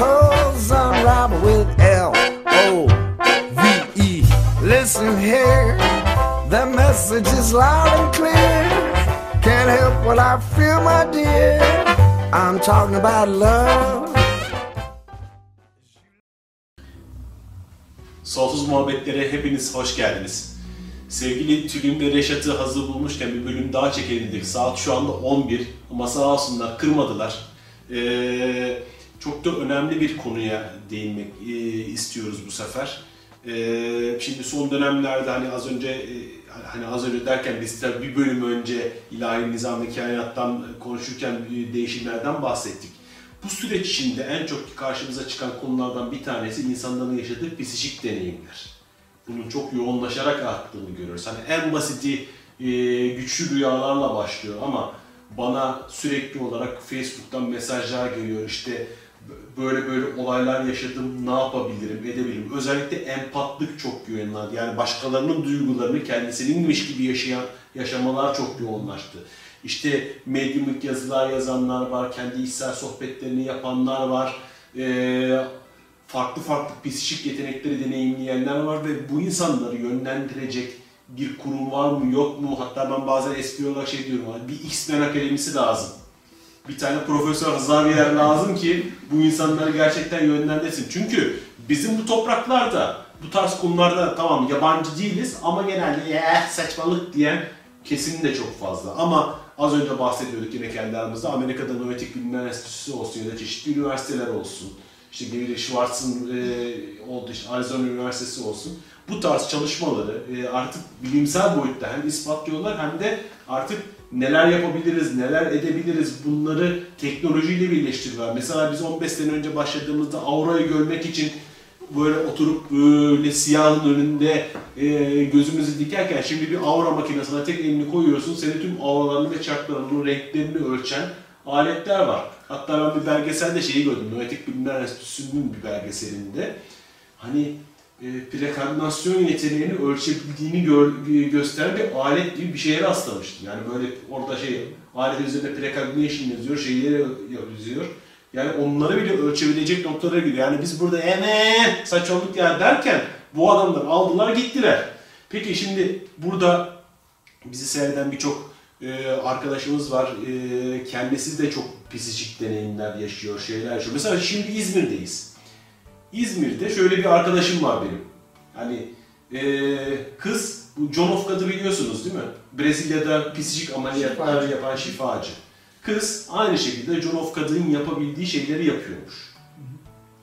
unravel with L O V E. Listen here, the message is loud and clear. Can't help what I feel, my dear. I'm talking about love. Sonsuz muhabbetlere hepiniz hoş geldiniz. Sevgili Tülin ve Reşat'ı hazır bulmuşken bir bölüm daha çekelim dedik. Saat şu anda 11 ama sağ olsunlar kırmadılar. Ee, çok da önemli bir konuya değinmek e, istiyoruz bu sefer. Ee, şimdi son dönemlerde hani az önce e, hani az önce derken biz bir bölüm önce ilahi nizam ve kainattan konuşurken değişimlerden bahsettik. Bu süreç içinde en çok karşımıza çıkan konulardan bir tanesi insanların yaşadığı psikik deneyimler. Bunun çok yoğunlaşarak arttığını görüyoruz. Hani en basiti e, güçlü rüyalarla başlıyor ama bana sürekli olarak Facebook'tan mesajlar geliyor işte böyle böyle olaylar yaşadım ne yapabilirim edebilirim. Özellikle empatlık çok yoğunlandı. Yani başkalarının duygularını kendisininmiş gibi yaşayan yaşamalar çok yoğunlaştı. İşte medyumluk yazılar yazanlar var, kendi içsel sohbetlerini yapanlar var. Ee, farklı farklı psikik yetenekleri deneyimleyenler var ve bu insanları yönlendirecek bir kurum var mı yok mu? Hatta ben bazen espri olarak şey diyorum, bir X-Men Akademisi lazım. Bir tane Profesör Xavier lazım ki bu insanları gerçekten yönlendirsin. Çünkü bizim bu topraklarda, bu tarz konularda tamam yabancı değiliz ama genelde ya saçmalık diyen kesin de çok fazla. Ama az önce bahsediyorduk yine kendi aramızda Amerika'da Noetik Bilimler Enstitüsü olsun ya da çeşitli üniversiteler olsun. İşte Gary Schwartz'ın e, oldu işte Arizona Üniversitesi olsun. Bu tarz çalışmaları e, artık bilimsel boyutta hem ispatlıyorlar hem de artık neler yapabiliriz, neler edebiliriz bunları teknolojiyle birleştiriyorlar. Mesela biz 15 sene önce başladığımızda aurayı görmek için böyle oturup böyle siyahın önünde e, gözümüzü dikerken şimdi bir aura makinesine tek elini koyuyorsun, senin tüm auralarını ve çarklarının renklerini ölçen aletler var. Hatta ben bir belgeselde şeyi gördüm, Noetik Bilimler Enstitüsü'nün bir belgeselinde. Hani e, prekognasyon yeteneğini ölçebildiğini gösteren bir alet gibi bir şeye rastlamıştım. Yani böyle orada şey, alet üzerinde precognition yazıyor, şeyleri yazıyor. Yani onları bile ölçebilecek noktalara gidiyor. Yani biz burada ene saçmalık ya derken bu adamlar aldılar gittiler. Peki şimdi burada bizi seyreden birçok e, arkadaşımız var. E, kendisi de çok psikik deneyimler yaşıyor, şeyler yaşıyor. Mesela şimdi İzmir'deyiz. İzmir'de şöyle bir arkadaşım var benim. Hani e, kız, bu John of God'ı biliyorsunuz değil mi? Brezilya'da psikik ameliyatlar yapan şifacı. Kız aynı şekilde John of God'ın yapabildiği şeyleri yapıyormuş.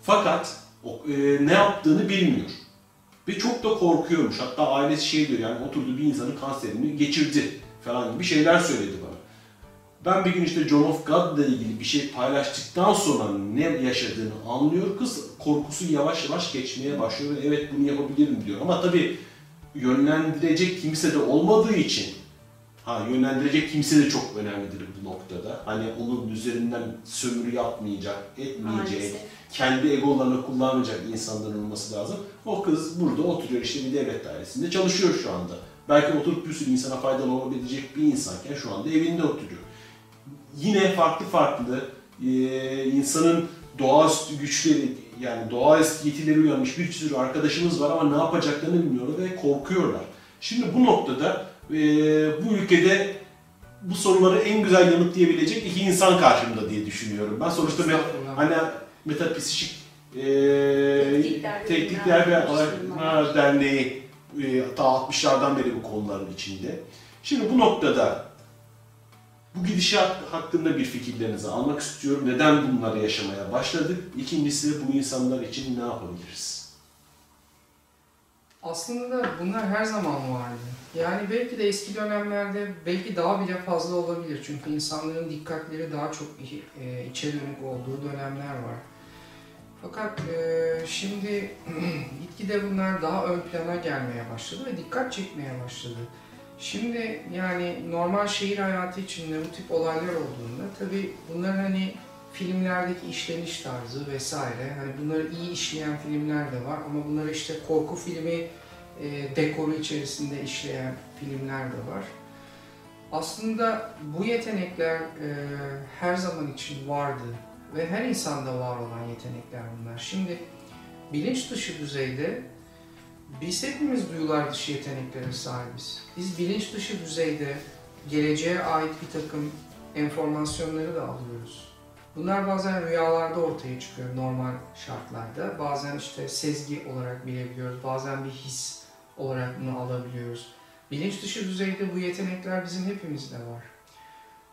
Fakat o, e, ne yaptığını bilmiyor. Ve çok da korkuyormuş. Hatta ailesi şey diyor yani oturdu bir insanın kanserini geçirdi falan gibi şeyler söyledi bana. Ben bir gün işte John of God'la ilgili bir şey paylaştıktan sonra ne yaşadığını anlıyor. Kız korkusu yavaş yavaş geçmeye başlıyor ve evet bunu yapabilirim diyor. Ama tabii yönlendirecek kimse de olmadığı için ha yönlendirecek kimse de çok önemlidir bu noktada. Hani onun üzerinden sömürü yapmayacak, etmeyecek, Maalesef. kendi egolarını kullanmayacak insanların olması lazım. O kız burada oturuyor işte bir devlet dairesinde çalışıyor şu anda. Belki oturup bir sürü insana faydalı olabilecek bir insanken şu anda evinde oturuyor. Yine farklı farklı e, insanın doğaüstü güçleri yani doğaüstü yetileri uyanmış bir sürü arkadaşımız var ama ne yapacaklarını bilmiyorlar ve korkuyorlar. Şimdi bu noktada e, bu ülkede bu soruları en güzel yanıtlayabilecek iki insan karşımda diye düşünüyorum. Ben sonuçta me- hani metapsişik e, Teknikler ve Teknikler ve Araştırmalar. Araştırmalar Derneği e, ta 60'lardan beri bu konuların içinde. Şimdi bu noktada bu gidişat hakkında bir fikirlerinizi almak istiyorum. Neden bunları yaşamaya başladık? İkincisi bu insanlar için ne yapabiliriz? Aslında bunlar her zaman vardı. Yani belki de eski dönemlerde belki daha bile fazla olabilir. Çünkü insanların dikkatleri daha çok e, içe dönük olduğu dönemler var. Fakat e, şimdi gitgide bunlar daha ön plana gelmeye başladı ve dikkat çekmeye başladı. Şimdi yani normal şehir hayatı içinde bu tip olaylar olduğunda tabii bunların hani filmlerdeki işleniş tarzı vesaire hani bunları iyi işleyen filmler de var ama bunları işte korku filmi e, dekoru içerisinde işleyen filmler de var. Aslında bu yetenekler e, her zaman için vardı ve her insanda var olan yetenekler bunlar. Şimdi bilinç dışı düzeyde biz hepimiz duyular dışı yeteneklere sahibiz. Biz bilinç dışı düzeyde geleceğe ait bir takım enformasyonları da alıyoruz. Bunlar bazen rüyalarda ortaya çıkıyor normal şartlarda. Bazen işte sezgi olarak bilebiliyoruz. Bazen bir his olarak bunu alabiliyoruz. Bilinç dışı düzeyde bu yetenekler bizim hepimizde var.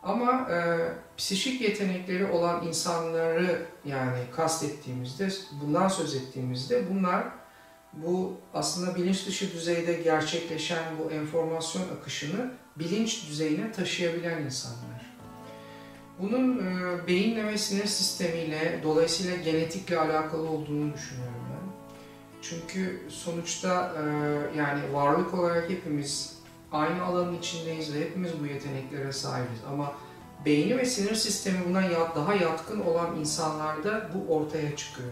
Ama e, psişik yetenekleri olan insanları yani kastettiğimizde, bundan söz ettiğimizde bunlar bu aslında bilinç dışı düzeyde gerçekleşen bu enformasyon akışını bilinç düzeyine taşıyabilen insanlar. Bunun e, beyinle ve sinir sistemiyle dolayısıyla genetikle alakalı olduğunu düşünüyorum ben. Çünkü sonuçta e, yani varlık olarak hepimiz aynı alanın içindeyiz ve hepimiz bu yeteneklere sahibiz. Ama beyni ve sinir sistemi buna daha yatkın olan insanlarda bu ortaya çıkıyor.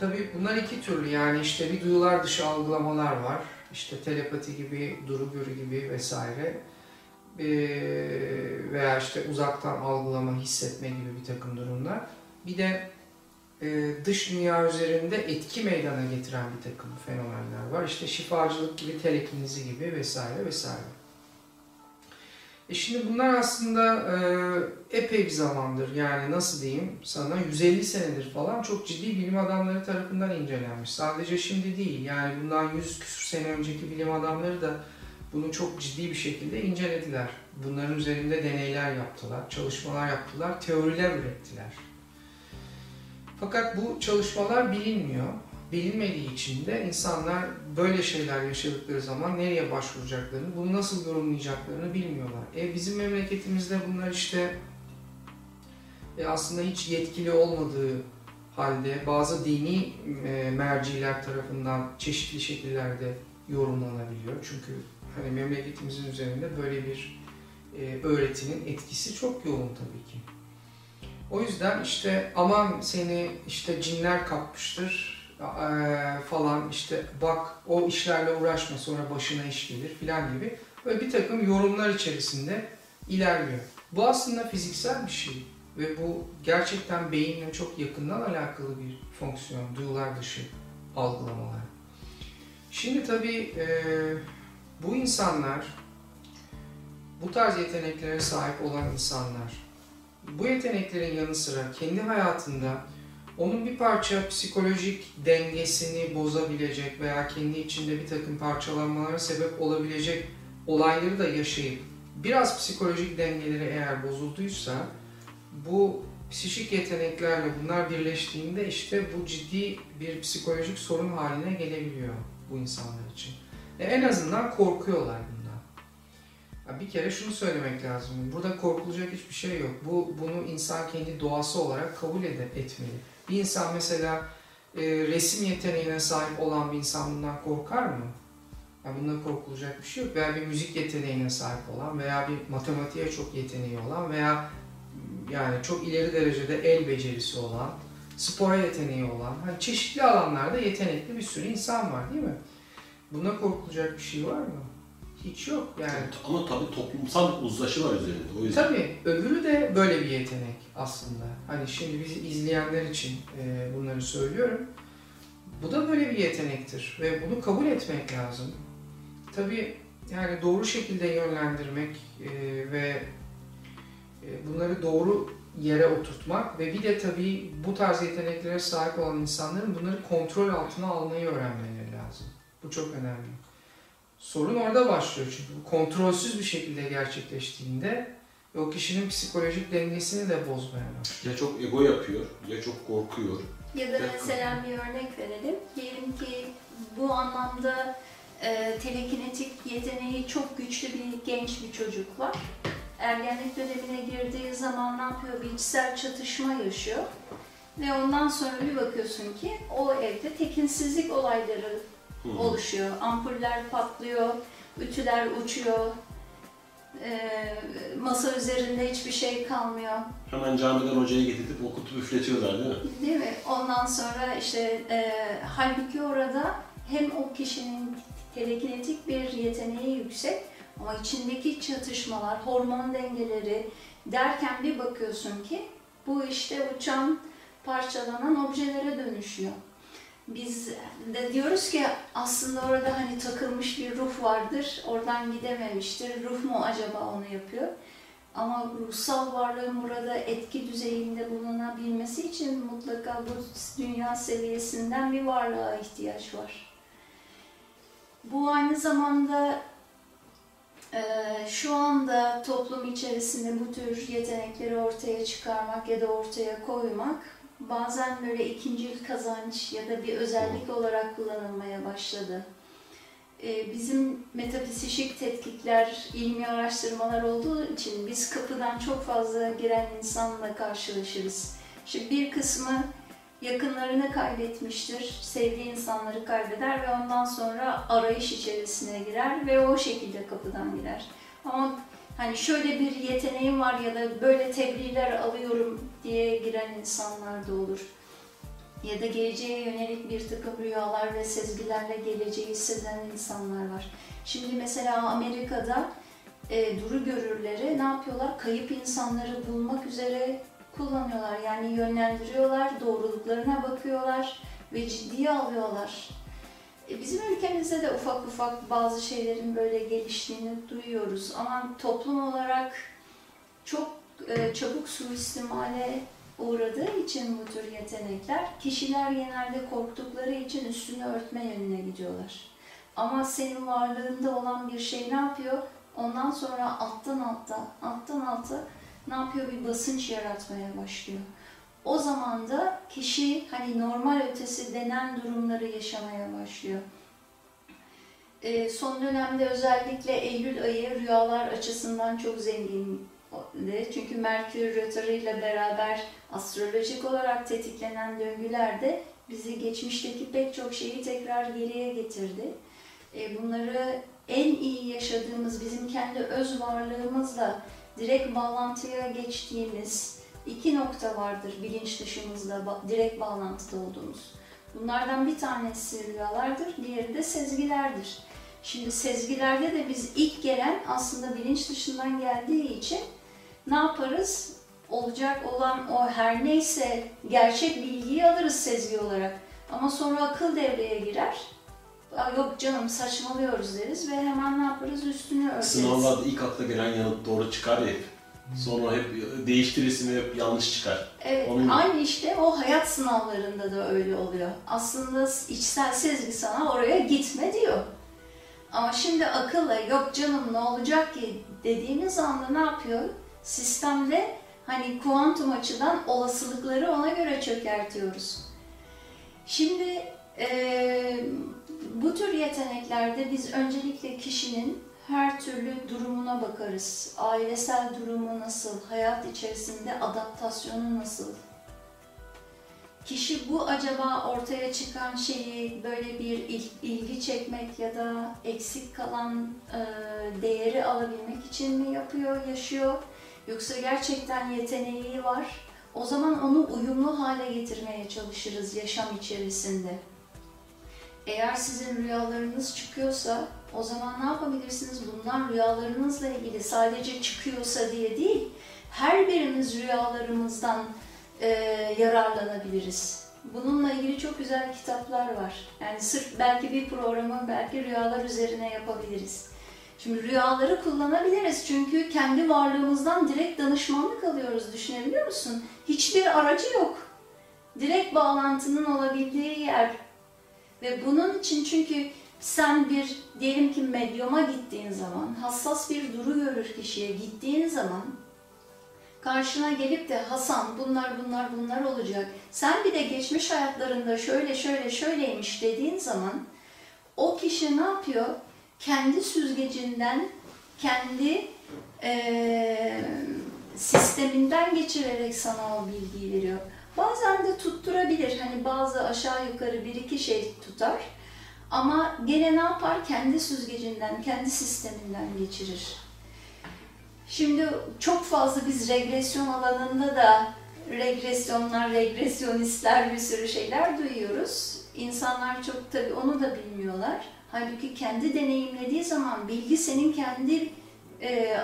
Tabii bunlar iki türlü yani işte bir duyular dışı algılamalar var. İşte telepati gibi, duru görü gibi vesaire. Ee, veya işte uzaktan algılama, hissetme gibi bir takım durumlar. Bir de e, dış dünya üzerinde etki meydana getiren bir takım fenomenler var. İşte şifacılık gibi, telekinizi gibi vesaire vesaire. E şimdi bunlar aslında e, epey bir zamandır yani nasıl diyeyim sana 150 senedir falan çok ciddi bilim adamları tarafından incelenmiş. Sadece şimdi değil yani bundan 100 küsur sene önceki bilim adamları da bunu çok ciddi bir şekilde incelediler. Bunların üzerinde deneyler yaptılar, çalışmalar yaptılar, teoriler ürettiler. Fakat bu çalışmalar bilinmiyor. Bilinmediği için de insanlar böyle şeyler yaşadıkları zaman nereye başvuracaklarını, bunu nasıl yorumlayacaklarını bilmiyorlar. E bizim memleketimizde bunlar işte e, aslında hiç yetkili olmadığı halde bazı dini e, merciler tarafından çeşitli şekillerde yorumlanabiliyor. Çünkü hani memleketimizin üzerinde böyle bir e, öğretinin etkisi çok yoğun tabii ki. O yüzden işte aman seni işte cinler kapmıştır falan işte bak o işlerle uğraşma sonra başına iş gelir filan gibi böyle bir takım yorumlar içerisinde ilerliyor. Bu aslında fiziksel bir şey ve bu gerçekten beyinle çok yakından alakalı bir fonksiyon, duyular dışı algılamalar. Şimdi tabii e, bu insanlar, bu tarz yeteneklere sahip olan insanlar bu yeteneklerin yanı sıra kendi hayatında onun bir parça psikolojik dengesini bozabilecek veya kendi içinde bir takım parçalanmalara sebep olabilecek olayları da yaşayıp biraz psikolojik dengeleri eğer bozulduysa bu psikik yeteneklerle bunlar birleştiğinde işte bu ciddi bir psikolojik sorun haline gelebiliyor bu insanlar için. E en azından korkuyorlar bir kere şunu söylemek lazım. Burada korkulacak hiçbir şey yok. Bu bunu insan kendi doğası olarak kabul edip etmeli. Bir insan mesela e, resim yeteneğine sahip olan bir insan bundan korkar mı? Yani bundan korkulacak bir şey yok. Veya bir müzik yeteneğine sahip olan veya bir matematiğe çok yeteneği olan veya yani çok ileri derecede el becerisi olan, spora yeteneği olan, hani çeşitli alanlarda yetenekli bir sürü insan var değil mi? Buna korkulacak bir şey var mı? Hiç yok yani. Ama tabii toplumsal uzlaşı var üzerinde o yüzden. Tabii öbürü de böyle bir yetenek aslında. Hani şimdi bizi izleyenler için e, bunları söylüyorum. Bu da böyle bir yetenektir ve bunu kabul etmek lazım. Tabii yani doğru şekilde yönlendirmek e, ve e, bunları doğru yere oturtmak ve bir de tabii bu tarz yeteneklere sahip olan insanların bunları kontrol altına almayı öğrenmeleri lazım. Bu çok önemli. Sorun orada başlıyor çünkü bu kontrolsüz bir şekilde gerçekleştiğinde o kişinin psikolojik dengesini de bozmaya başlıyor. Ya çok ego yapıyor, ya çok korkuyor. Ya da mesela bir örnek verelim. Diyelim ki bu anlamda e, telekinetik yeteneği çok güçlü bir genç bir çocuk var. Ergenlik dönemine girdiği zaman ne yapıyor? Bir içsel çatışma yaşıyor. Ve ondan sonra bir bakıyorsun ki o evde tekinsizlik olayları Hı. oluşuyor. Ampuller patlıyor, ütüler uçuyor, ee, masa üzerinde hiçbir şey kalmıyor. Hemen camiden hocayı getirip okutup üfletiyorlar değil mi? Değil mi? Ondan sonra işte e, halbuki orada hem o kişinin telekinetik bir yeteneği yüksek ama içindeki çatışmalar, hormon dengeleri derken bir bakıyorsun ki bu işte uçan, parçalanan objelere dönüşüyor. Biz de diyoruz ki aslında orada hani takılmış bir ruh vardır, oradan gidememiştir. Ruh mu acaba onu yapıyor? Ama ruhsal varlığın burada etki düzeyinde bulunabilmesi için mutlaka bu dünya seviyesinden bir varlığa ihtiyaç var. Bu aynı zamanda e, şu anda toplum içerisinde bu tür yetenekleri ortaya çıkarmak ya da ortaya koymak bazen böyle ikincil kazanç ya da bir özellik olarak kullanılmaya başladı. Ee, Bizim metafizişik tetkikler, ilmi araştırmalar olduğu için biz kapıdan çok fazla giren insanla karşılaşırız. Şimdi bir kısmı yakınlarını kaybetmiştir, sevdiği insanları kaybeder ve ondan sonra arayış içerisine girer ve o şekilde kapıdan girer. Ama hani şöyle bir yeteneğim var ya da böyle tebliğler alıyorum diye giren insanlar da olur. Ya da geleceğe yönelik bir takım rüyalar ve sezgilerle geleceği hisseden insanlar var. Şimdi mesela Amerika'da e, duru görürleri ne yapıyorlar? Kayıp insanları bulmak üzere kullanıyorlar. Yani yönlendiriyorlar, doğruluklarına bakıyorlar ve ciddiye alıyorlar. E, bizim ülkemizde de ufak ufak bazı şeylerin böyle geliştiğini duyuyoruz. Ama toplum olarak çok e, çabuk suistimale uğradığı için bu tür yetenekler, kişiler genelde korktukları için üstünü örtme yönüne gidiyorlar. Ama senin varlığında olan bir şey ne yapıyor? Ondan sonra alttan alta, alttan alta ne yapıyor? Bir basınç yaratmaya başlıyor. O zaman da kişi hani normal ötesi denen durumları yaşamaya başlıyor. Ee, son dönemde özellikle Eylül ayı rüyalar açısından çok zengin. Çünkü Merkür ile beraber astrolojik olarak tetiklenen döngüler de bizi geçmişteki pek çok şeyi tekrar geriye getirdi. E, Bunları en iyi yaşadığımız bizim kendi öz varlığımızla direkt bağlantıya geçtiğimiz iki nokta vardır bilinç dışımızla direkt bağlantıda olduğumuz. Bunlardan bir tanesi rüyalardır, diğeri de sezgilerdir. Şimdi sezgilerde de biz ilk gelen aslında bilinç dışından geldiği için ne yaparız? Olacak olan o her neyse gerçek bilgiyi alırız sezgi olarak. Ama sonra akıl devreye girer. "Aa, Yok canım saçmalıyoruz deriz ve hemen ne yaparız? Üstünü örteriz. Sınavlarda ilk akla gelen yanıt doğru çıkar ya. Sonra hep değiştirirsin ve hep yanlış çıkar. Evet, Onun- aynı işte o hayat sınavlarında da öyle oluyor. Aslında içsel sezgi sana oraya gitme diyor. Ama şimdi akılla yok canım ne olacak ki dediğimiz anda ne yapıyor? Sistemde hani kuantum açıdan olasılıkları ona göre çökertiyoruz. Şimdi eee, bu tür yeteneklerde biz öncelikle kişinin her türlü durumuna bakarız. Ailesel durumu nasıl, hayat içerisinde adaptasyonu nasıl? Kişi bu acaba ortaya çıkan şeyi böyle bir il- ilgi çekmek ya da eksik kalan e, değeri alabilmek için mi yapıyor, yaşıyor? Yoksa gerçekten yeteneği var. O zaman onu uyumlu hale getirmeye çalışırız yaşam içerisinde. Eğer sizin rüyalarınız çıkıyorsa o zaman ne yapabilirsiniz? Bunlar rüyalarınızla ilgili sadece çıkıyorsa diye değil, her birimiz rüyalarımızdan e, yararlanabiliriz. Bununla ilgili çok güzel kitaplar var. Yani sırf belki bir programı belki rüyalar üzerine yapabiliriz. Şimdi rüyaları kullanabiliriz çünkü kendi varlığımızdan direkt danışmanlık alıyoruz. Düşünebiliyor musun? Hiçbir aracı yok. Direkt bağlantının olabildiği yer. Ve bunun için çünkü sen bir diyelim ki medyuma gittiğin zaman, hassas bir duru görür kişiye gittiğin zaman karşına gelip de Hasan bunlar bunlar bunlar olacak. Sen bir de geçmiş hayatlarında şöyle şöyle şöyleymiş dediğin zaman o kişi ne yapıyor? Kendi süzgecinden, kendi eee, sisteminden geçirerek sana o bilgiyi veriyor. Bazen de tutturabilir. Hani bazı aşağı yukarı bir iki şey tutar. Ama gene ne yapar? Kendi süzgecinden, kendi sisteminden geçirir. Şimdi çok fazla biz regresyon alanında da regresyonlar, regresyonistler bir sürü şeyler duyuyoruz. İnsanlar çok tabii onu da bilmiyorlar. Halbuki kendi deneyimlediği zaman bilgi senin kendi e, e,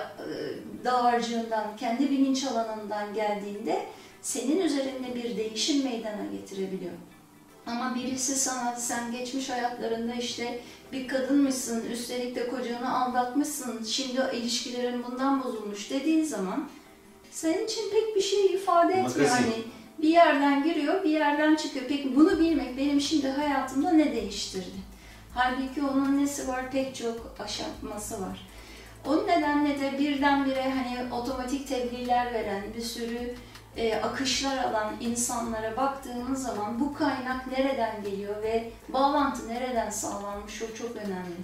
dağarcığından, kendi bilinç alanından geldiğinde senin üzerinde bir değişim meydana getirebiliyor. Ama birisi sana sen geçmiş hayatlarında işte bir kadınmışsın, üstelik de kocanı aldatmışsın, şimdi ilişkilerin bundan bozulmuş dediğin zaman senin için pek bir şey ifade etmiyor. Magazin. Hani bir yerden giriyor, bir yerden çıkıyor. Peki bunu bilmek benim şimdi hayatımda ne değiştirdi? Halbuki onun nesi var? Pek çok aşaması var. O nedenle de birdenbire hani otomatik tebliğler veren bir sürü e, akışlar alan insanlara baktığımız zaman bu kaynak nereden geliyor ve bağlantı nereden sağlanmış o çok önemli.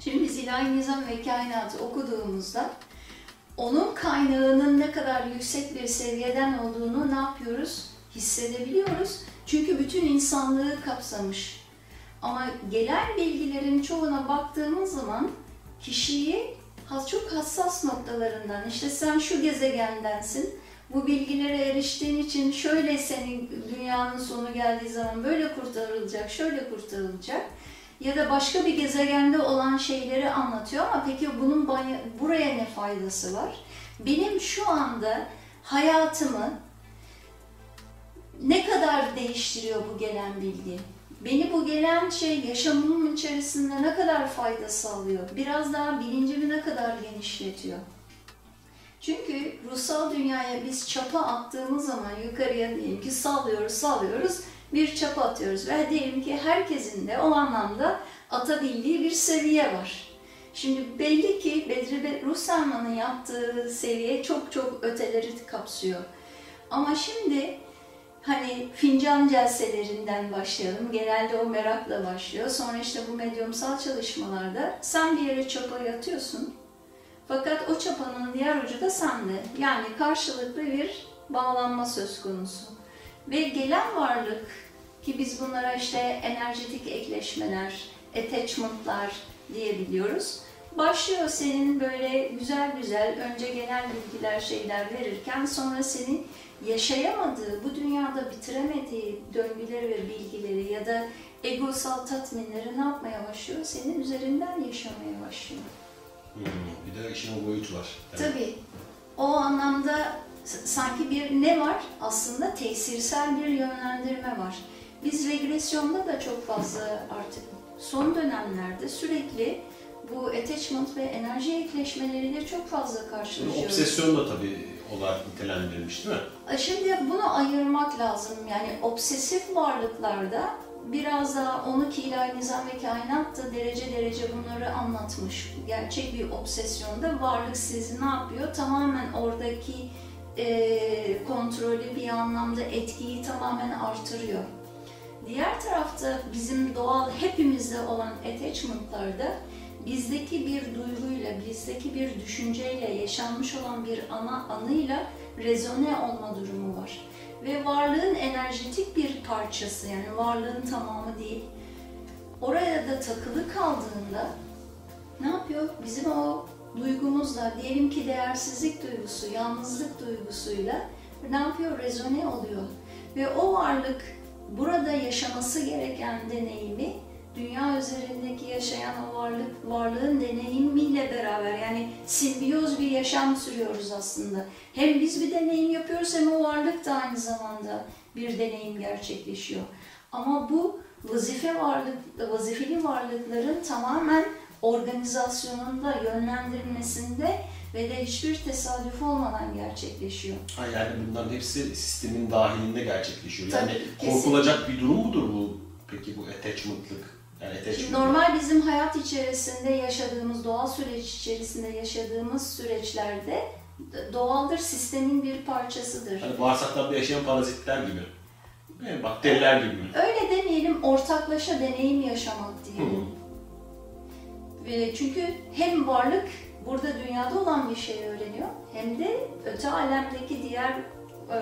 Şimdi biz ilahi nizam ve kainatı okuduğumuzda onun kaynağının ne kadar yüksek bir seviyeden olduğunu ne yapıyoruz? Hissedebiliyoruz. Çünkü bütün insanlığı kapsamış. Ama gelen bilgilerin çoğuna baktığımız zaman kişiyi çok hassas noktalarından, işte sen şu gezegendensin, bu bilgilere eriştiğin için şöyle senin dünyanın sonu geldiği zaman böyle kurtarılacak, şöyle kurtarılacak ya da başka bir gezegende olan şeyleri anlatıyor ama peki bunun buraya ne faydası var? Benim şu anda hayatımı ne kadar değiştiriyor bu gelen bilgi? Beni bu gelen şey yaşamımın içerisinde ne kadar fayda sağlıyor? Biraz daha bilincimi ne kadar genişletiyor? Çünkü ruhsal dünyaya biz çapa attığımız zaman yukarıya diyelim ki sallıyoruz sallıyoruz bir çapa atıyoruz ve diyelim ki herkesin de o anlamda atabildiği bir seviye var. Şimdi belli ki Bedri Be- Ruh Selman'ın yaptığı seviye çok çok öteleri kapsıyor. Ama şimdi hani fincan celselerinden başlayalım. Genelde o merakla başlıyor. Sonra işte bu medyumsal çalışmalarda sen bir yere çapayı atıyorsun. Fakat o çapanın diğer ucu da sende. Yani karşılıklı bir bağlanma söz konusu. Ve gelen varlık ki biz bunlara işte enerjetik ekleşmeler, attachment'lar diyebiliyoruz. Başlıyor senin böyle güzel güzel önce genel bilgiler şeyler verirken sonra senin yaşayamadığı, bu dünyada bitiremediği döngüleri ve bilgileri ya da egosal tatminleri ne yapmaya başlıyor? Senin üzerinden yaşamaya başlıyor. Hmm, bir de işin o boyutu var. Yani Tabii. O anlamda sanki bir ne var? Aslında tesirsel bir yönlendirme var. Biz regresyonda da çok fazla artık son dönemlerde sürekli bu attachment ve enerji ekleşmeleriyle çok fazla karşılaşıyoruz. Obsesyon da tabii olarak nitelendirilmiş değil mi? Şimdi bunu ayırmak lazım. Yani obsesif varlıklarda biraz daha onu ki ilahi nizam ve kainat da derece derece bunları anlatmış. Gerçek bir obsesyonda varlık sizi ne yapıyor? Tamamen oradaki e, kontrolü bir anlamda etkiyi tamamen artırıyor. Diğer tarafta bizim doğal hepimizde olan attachment'larda bizdeki bir duyguyla, bizdeki bir düşünceyle, yaşanmış olan bir ana anıyla rezone olma durumu var. Ve varlığın enerjetik bir parçası yani varlığın tamamı değil. Oraya da takılı kaldığında ne yapıyor? Bizim o duygumuzla, diyelim ki değersizlik duygusu, yalnızlık duygusuyla ne yapıyor? Rezone oluyor. Ve o varlık burada yaşaması gereken deneyimi dünya üzerindeki yaşayan o varlık varlığın deneyimiyle beraber yani simbiyoz bir yaşam sürüyoruz aslında. Hem biz bir deneyim yapıyoruz hem o varlık da aynı zamanda bir deneyim gerçekleşiyor. Ama bu vazife varlık vazifeli varlıkların tamamen organizasyonunda, yönlendirilmesinde ve de hiçbir tesadüf olmadan gerçekleşiyor. Ha, yani bunların hepsi sistemin dahilinde gerçekleşiyor. Yani Tabii, kesin. korkulacak bir durum mudur bu peki bu attachment'lık? Şimdi normal bizim hayat içerisinde yaşadığımız, doğal süreç içerisinde yaşadığımız süreçlerde doğaldır, sistemin bir parçasıdır. Hani bağırsaklarda yaşayan parazitler gibi. Yani bakteriler gibi. Öyle demeyelim, ortaklaşa deneyim yaşamak diyelim. Ve Çünkü hem varlık burada dünyada olan bir şey öğreniyor hem de öte alemdeki diğer e,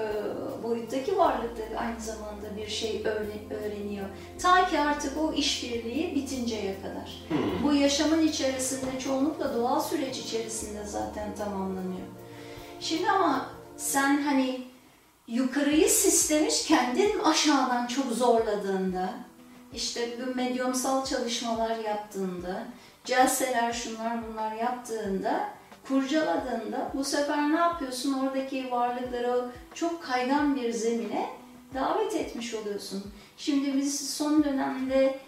boyuttaki varlıkları aynı zamanda bir şey öğre- öğreniyor. Ta ki artık o işbirliği bitinceye kadar. Hmm. Bu yaşamın içerisinde çoğunlukla doğal süreç içerisinde zaten tamamlanıyor. Şimdi ama sen hani yukarıyı sistemi kendin aşağıdan çok zorladığında, işte bu medyumsal çalışmalar yaptığında, celseler şunlar bunlar yaptığında, kurcaladığında bu sefer ne yapıyorsun? Oradaki varlıkları çok kaygan bir zemine davet etmiş oluyorsun. Şimdi biz son dönemde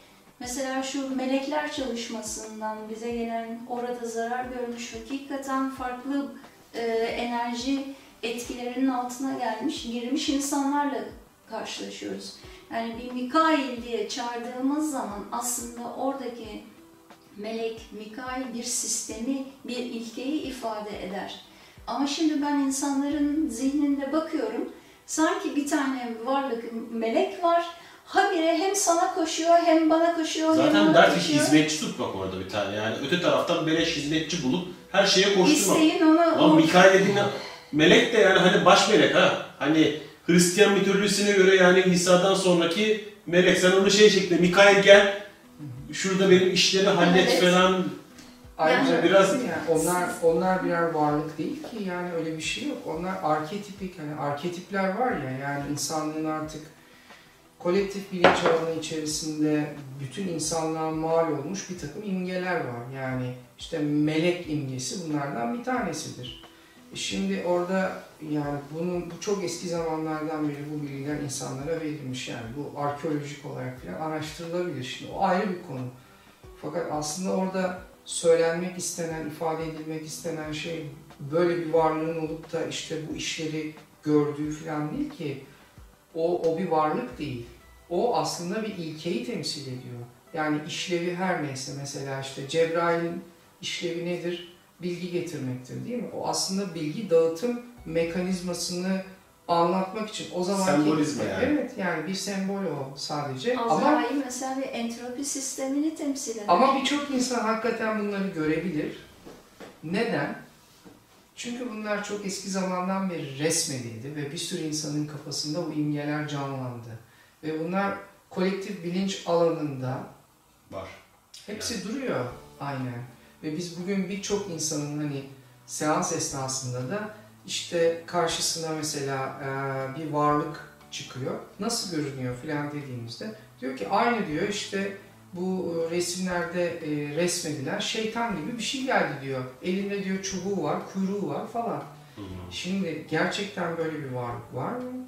mesela şu melekler çalışmasından bize gelen orada zarar görmüş hakikaten farklı e, enerji etkilerinin altına gelmiş, girmiş insanlarla karşılaşıyoruz. Yani bir Mikail diye çağırdığımız zaman aslında oradaki melek, Mikail bir sistemi, bir ilkeyi ifade eder. Ama şimdi ben insanların zihninde bakıyorum, sanki bir tane varlık, melek var, habire hem sana koşuyor hem bana koşuyor hem Zaten bana dert koşuyor. hizmetçi tutmak orada bir tane yani. Öte taraftan beleş hizmetçi bulup her şeye koşturmak. İsteyin onu... Lan Mikail dediğin melek de yani hani baş melek ha. Hani Hristiyan mitolojisine göre yani İsa'dan sonraki melek. Sen onu şey şeklinde Mikail gel şurada benim işleri hallet Evet. falan. Ayrıca Yani- biraz yani onlar onlar birer varlık değil ki yani öyle bir şey yok. Onlar arketipik hani arketipler var ya yani insanlığın artık kolektif bilinç alanı içerisinde bütün insanlığa mal olmuş bir takım imgeler var. Yani işte melek imgesi bunlardan bir tanesidir. Şimdi orada yani bunun bu çok eski zamanlardan beri bu bilgiler insanlara verilmiş yani bu arkeolojik olarak falan araştırılabilir. Şimdi o ayrı bir konu. Fakat aslında orada söylenmek istenen, ifade edilmek istenen şey böyle bir varlığın olup da işte bu işleri gördüğü falan değil ki. O, o bir varlık değil. O aslında bir ilkeyi temsil ediyor. Yani işlevi her neyse mesela işte Cebrail'in işlevi nedir? Bilgi getirmektir değil mi? O aslında bilgi dağıtım mekanizmasını anlatmak için o zaman Sembolizme yani. Evet yani bir sembol o sadece. Ama Azrail mesela bir entropi sistemini temsil eder. ama birçok insan hakikaten bunları görebilir. Neden? Çünkü bunlar çok eski zamandan beri resmedildi ve bir sürü insanın kafasında bu imgeler canlandı. Ve bunlar kolektif bilinç alanında Var. hepsi duruyor aynen. Ve biz bugün birçok insanın hani seans esnasında da işte karşısına mesela e, bir varlık çıkıyor. Nasıl görünüyor filan dediğimizde diyor ki aynı diyor işte bu e, resimlerde e, resmedilen şeytan gibi bir şey geldi diyor. Elinde diyor çubuğu var, kuyruğu var falan. Hı hı. Şimdi gerçekten böyle bir varlık var mı?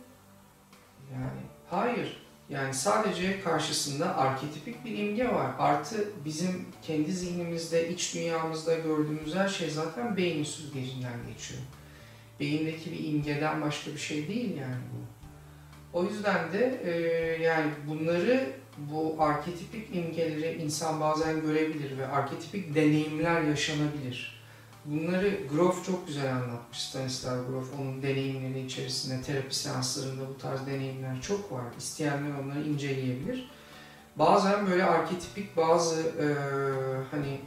Yani hayır. Yani sadece karşısında arketipik bir imge var. Artı bizim kendi zihnimizde, iç dünyamızda gördüğümüz her şey zaten beynin süzgecinden geçiyor. Beyindeki bir imgeden başka bir şey değil yani bu. O yüzden de e, yani bunları bu arketipik imgeleri insan bazen görebilir ve arketipik deneyimler yaşanabilir. Bunları Grof çok güzel anlatmış. Stanislav Grof onun deneyimleri içerisinde terapi seanslarında bu tarz deneyimler çok var. İsteyenler onları inceleyebilir. Bazen böyle arketipik bazı e, hani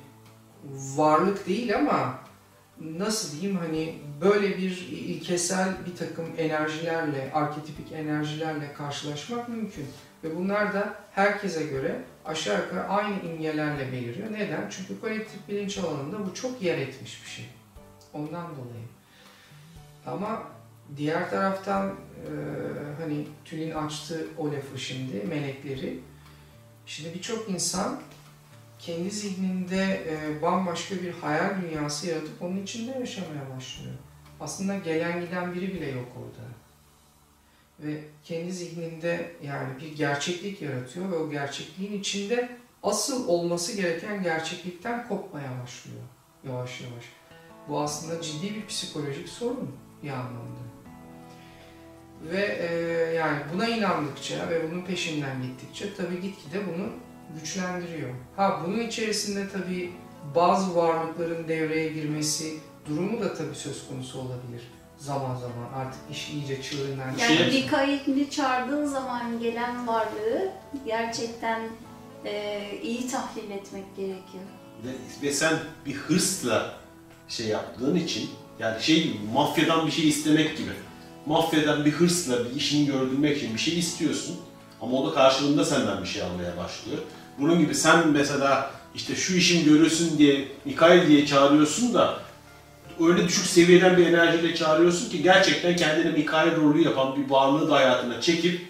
varlık değil ama nasıl diyeyim hani böyle bir ilkesel bir takım enerjilerle, arketipik enerjilerle karşılaşmak mümkün. Ve bunlar da herkese göre aşağı yukarı aynı imgelerle beliriyor. Neden? Çünkü kolektif bilinç alanında bu çok yer etmiş bir şey. Ondan dolayı. Ama diğer taraftan e, hani Tülin açtı o lafı şimdi, melekleri. Şimdi birçok insan kendi zihninde e, bambaşka bir hayal dünyası yaratıp onun içinde yaşamaya başlıyor. Aslında gelen giden biri bile yok orada. Ve kendi zihninde yani bir gerçeklik yaratıyor ve o gerçekliğin içinde asıl olması gereken gerçeklikten kopmaya başlıyor yavaş yavaş. Bu aslında ciddi bir psikolojik sorun bir anlamda. Ve e, yani buna inandıkça ve bunun peşinden gittikçe tabii gitgide bunu güçlendiriyor. Ha bunun içerisinde tabii bazı varlıkların devreye girmesi durumu da tabii söz konusu olabilir. Zaman zaman artık iş iyice çığırından Yani Şey- Mikail'i çağırdığın zaman gelen varlığı gerçekten e, iyi tahlil etmek gerekiyor. Ve, ve sen bir hırsla şey yaptığın için yani şey gibi mafyadan bir şey istemek gibi. Mafyadan bir hırsla bir işini gördürmek için bir şey istiyorsun ama o da karşılığında senden bir şey almaya başlıyor. Bunun gibi sen mesela işte şu işim görülsün diye Mikael diye çağırıyorsun da öyle düşük seviyeden bir enerjiyle çağırıyorsun ki gerçekten kendini Mikael rolü yapan bir varlığı da hayatına çekip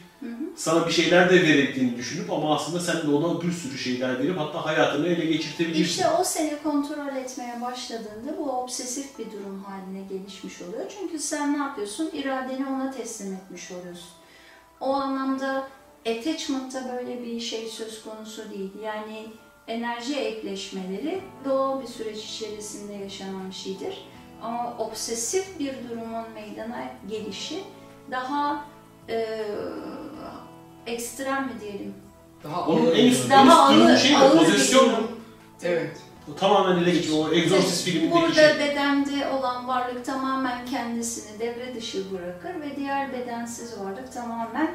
sana bir şeyler de verildiğini düşünüp ama aslında sen de ona bir sürü şeyler verip hatta hayatını ele geçirtebilirsin. İşte o seni kontrol etmeye başladığında bu obsesif bir durum haline gelişmiş oluyor. Çünkü sen ne yapıyorsun? İradeni ona teslim etmiş oluyorsun. O anlamda attachment'ta böyle bir şey söz konusu değil. Yani enerji ekleşmeleri doğal bir süreç içerisinde yaşanan bir şeydir. Ama obsesif bir durumun meydana gelişi daha e, ekstrem mi diyelim? Daha Onun ağır en üst, oluyor. en üst Daha ağır- şey mi? ağır bir Pozisyon mu? durum. Evet. O tamamen ele geçiyor. O Exorcist filmindeki Burada şey. bedende olan varlık tamamen kendisini devre dışı bırakır ve diğer bedensiz varlık tamamen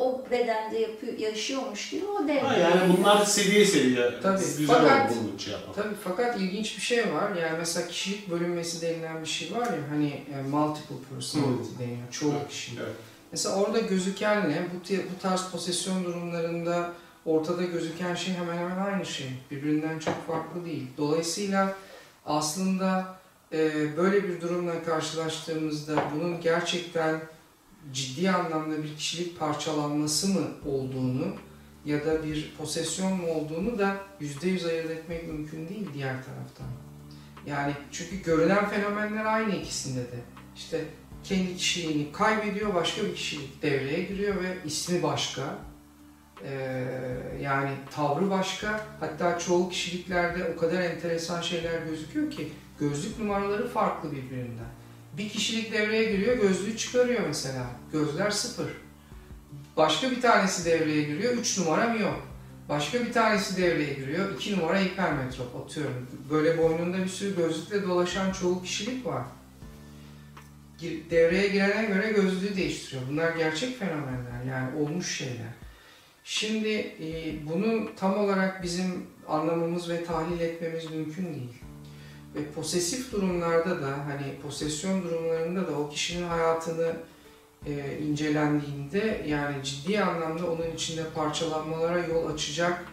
o bedende yapıyor, yaşıyormuş gibi o devreye Ha, yani bunlar seviye seviye. Tabii, Güzel fakat- oldu bunu şey yapmak. Tabii fakat ilginç bir şey var. Yani mesela kişilik bölünmesi denilen bir şey var ya hani e, multiple personality deniyor. Çoğu Evet, kişilik. evet. Mesela orada gözükenle bu, bu tarz posesyon durumlarında ortada gözüken şey hemen hemen aynı şey. Birbirinden çok farklı değil. Dolayısıyla aslında e, böyle bir durumla karşılaştığımızda bunun gerçekten ciddi anlamda bir kişilik parçalanması mı olduğunu ya da bir posesyon mu olduğunu da yüzde yüz ayırt etmek mümkün değil diğer taraftan. Yani çünkü görülen fenomenler aynı ikisinde de. İşte kendi kişiliğini kaybediyor, başka bir kişilik devreye giriyor ve ismi başka. Ee, yani tavrı başka. Hatta çoğu kişiliklerde o kadar enteresan şeyler gözüküyor ki gözlük numaraları farklı birbirinden. Bir kişilik devreye giriyor, gözlüğü çıkarıyor mesela. Gözler sıfır. Başka bir tanesi devreye giriyor, 3 numara yok. Başka bir tanesi devreye giriyor, 2 numara hipermetrop atıyorum. Böyle boynunda bir sürü gözlükle dolaşan çoğu kişilik var. Devreye girene göre gözlüğü değiştiriyor. Bunlar gerçek fenomenler yani olmuş şeyler. Şimdi e, bunu tam olarak bizim anlamamız ve tahlil etmemiz mümkün değil. Ve posesif durumlarda da hani posesyon durumlarında da o kişinin hayatını e, incelendiğinde yani ciddi anlamda onun içinde parçalanmalara yol açacak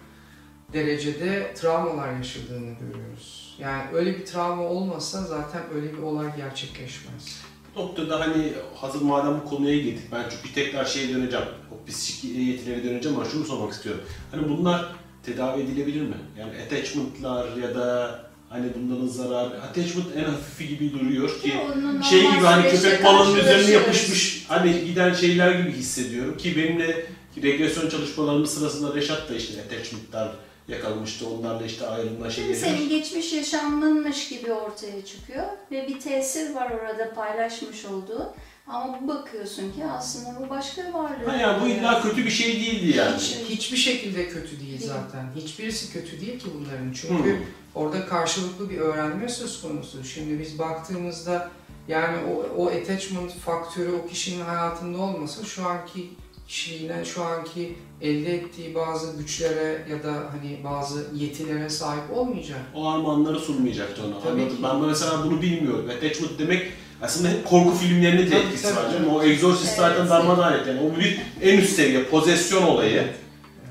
derecede travmalar yaşadığını görüyoruz. Yani öyle bir travma olmasa zaten öyle bir olay gerçekleşmez. Bu noktada hani hazır madem bu konuya girdik ben çünkü tekrar şeye döneceğim. O psikik yetilere döneceğim ama şunu sormak istiyorum. Hani bunlar tedavi edilebilir mi? Yani attachment'lar ya da hani bunların zararı. Attachment en hafifi gibi duruyor ki Onun şey gibi hani köpek balığının üzerine yapışmış hani giden şeyler gibi hissediyorum ki benimle regresyon çalışmalarımız sırasında Reşat da işte attachment'lar yakalamıştı. Onlarla işte ayrılma şeyleri. senin geçmiş yaşamınmış gibi ortaya çıkıyor ve bir tesir var orada paylaşmış olduğu. Ama bakıyorsun ki aslında bu başka bir varlık. Ha yani bu illa kötü bir şey değildi yani. Hiç, hiçbir şekilde kötü değil Değil. zaten. Hiçbirisi kötü değil ki bunların. Çünkü orada karşılıklı bir öğrenme söz konusu. Şimdi biz baktığımızda yani o, o attachment faktörü o kişinin hayatında olmasa şu anki kişiliğine, şu anki elde ettiği bazı güçlere ya da hani bazı yetilere sahip olmayacak. O armağanları sunmayacaktı ona. Tabii Anladım. ki. Ben mesela bunu bilmiyorum. Attachment demek aslında hep korku filmlerinin de etkisi tabii. var. Mi? O Exorcist Evet. zaten darmadağın etti. Yani o bir en üst seviye pozesyon olayı.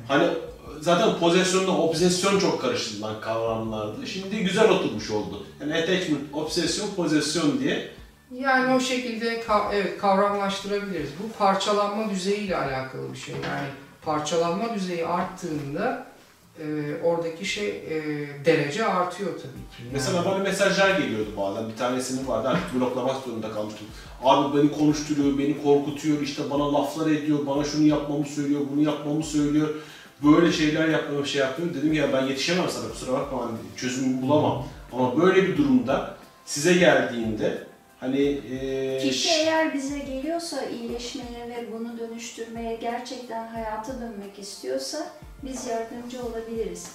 Hani zaten pozisyonla obsesyon çok karıştırılan kavramlardı. Şimdi güzel oturmuş oldu. Yani attachment, obsesyon, pozisyon diye. Yani o şekilde ka- evet kavramlaştırabiliriz. Bu parçalanma düzeyiyle alakalı bir şey. Yani parçalanma düzeyi arttığında e, oradaki şey e, derece artıyor tabii ki. Yani- Mesela bana mesajlar geliyordu bazen. Bir tanesinin vardı artık bloklamak zorunda kalmıştım. Abi beni konuşturuyor, beni korkutuyor, işte bana laflar ediyor, bana şunu yapmamı söylüyor, bunu yapmamı söylüyor. Böyle şeyler yapmamı şey yapıyor. Dedim ya ben yetişemem sana kusura bakma hani çözümü bulamam. Ama böyle bir durumda size geldiğinde hani eee, Kişi eğer bize geliyorsa iyileşmeye ve bunu dönüştürmeye gerçekten hayata dönmek istiyorsa biz yardımcı olabiliriz.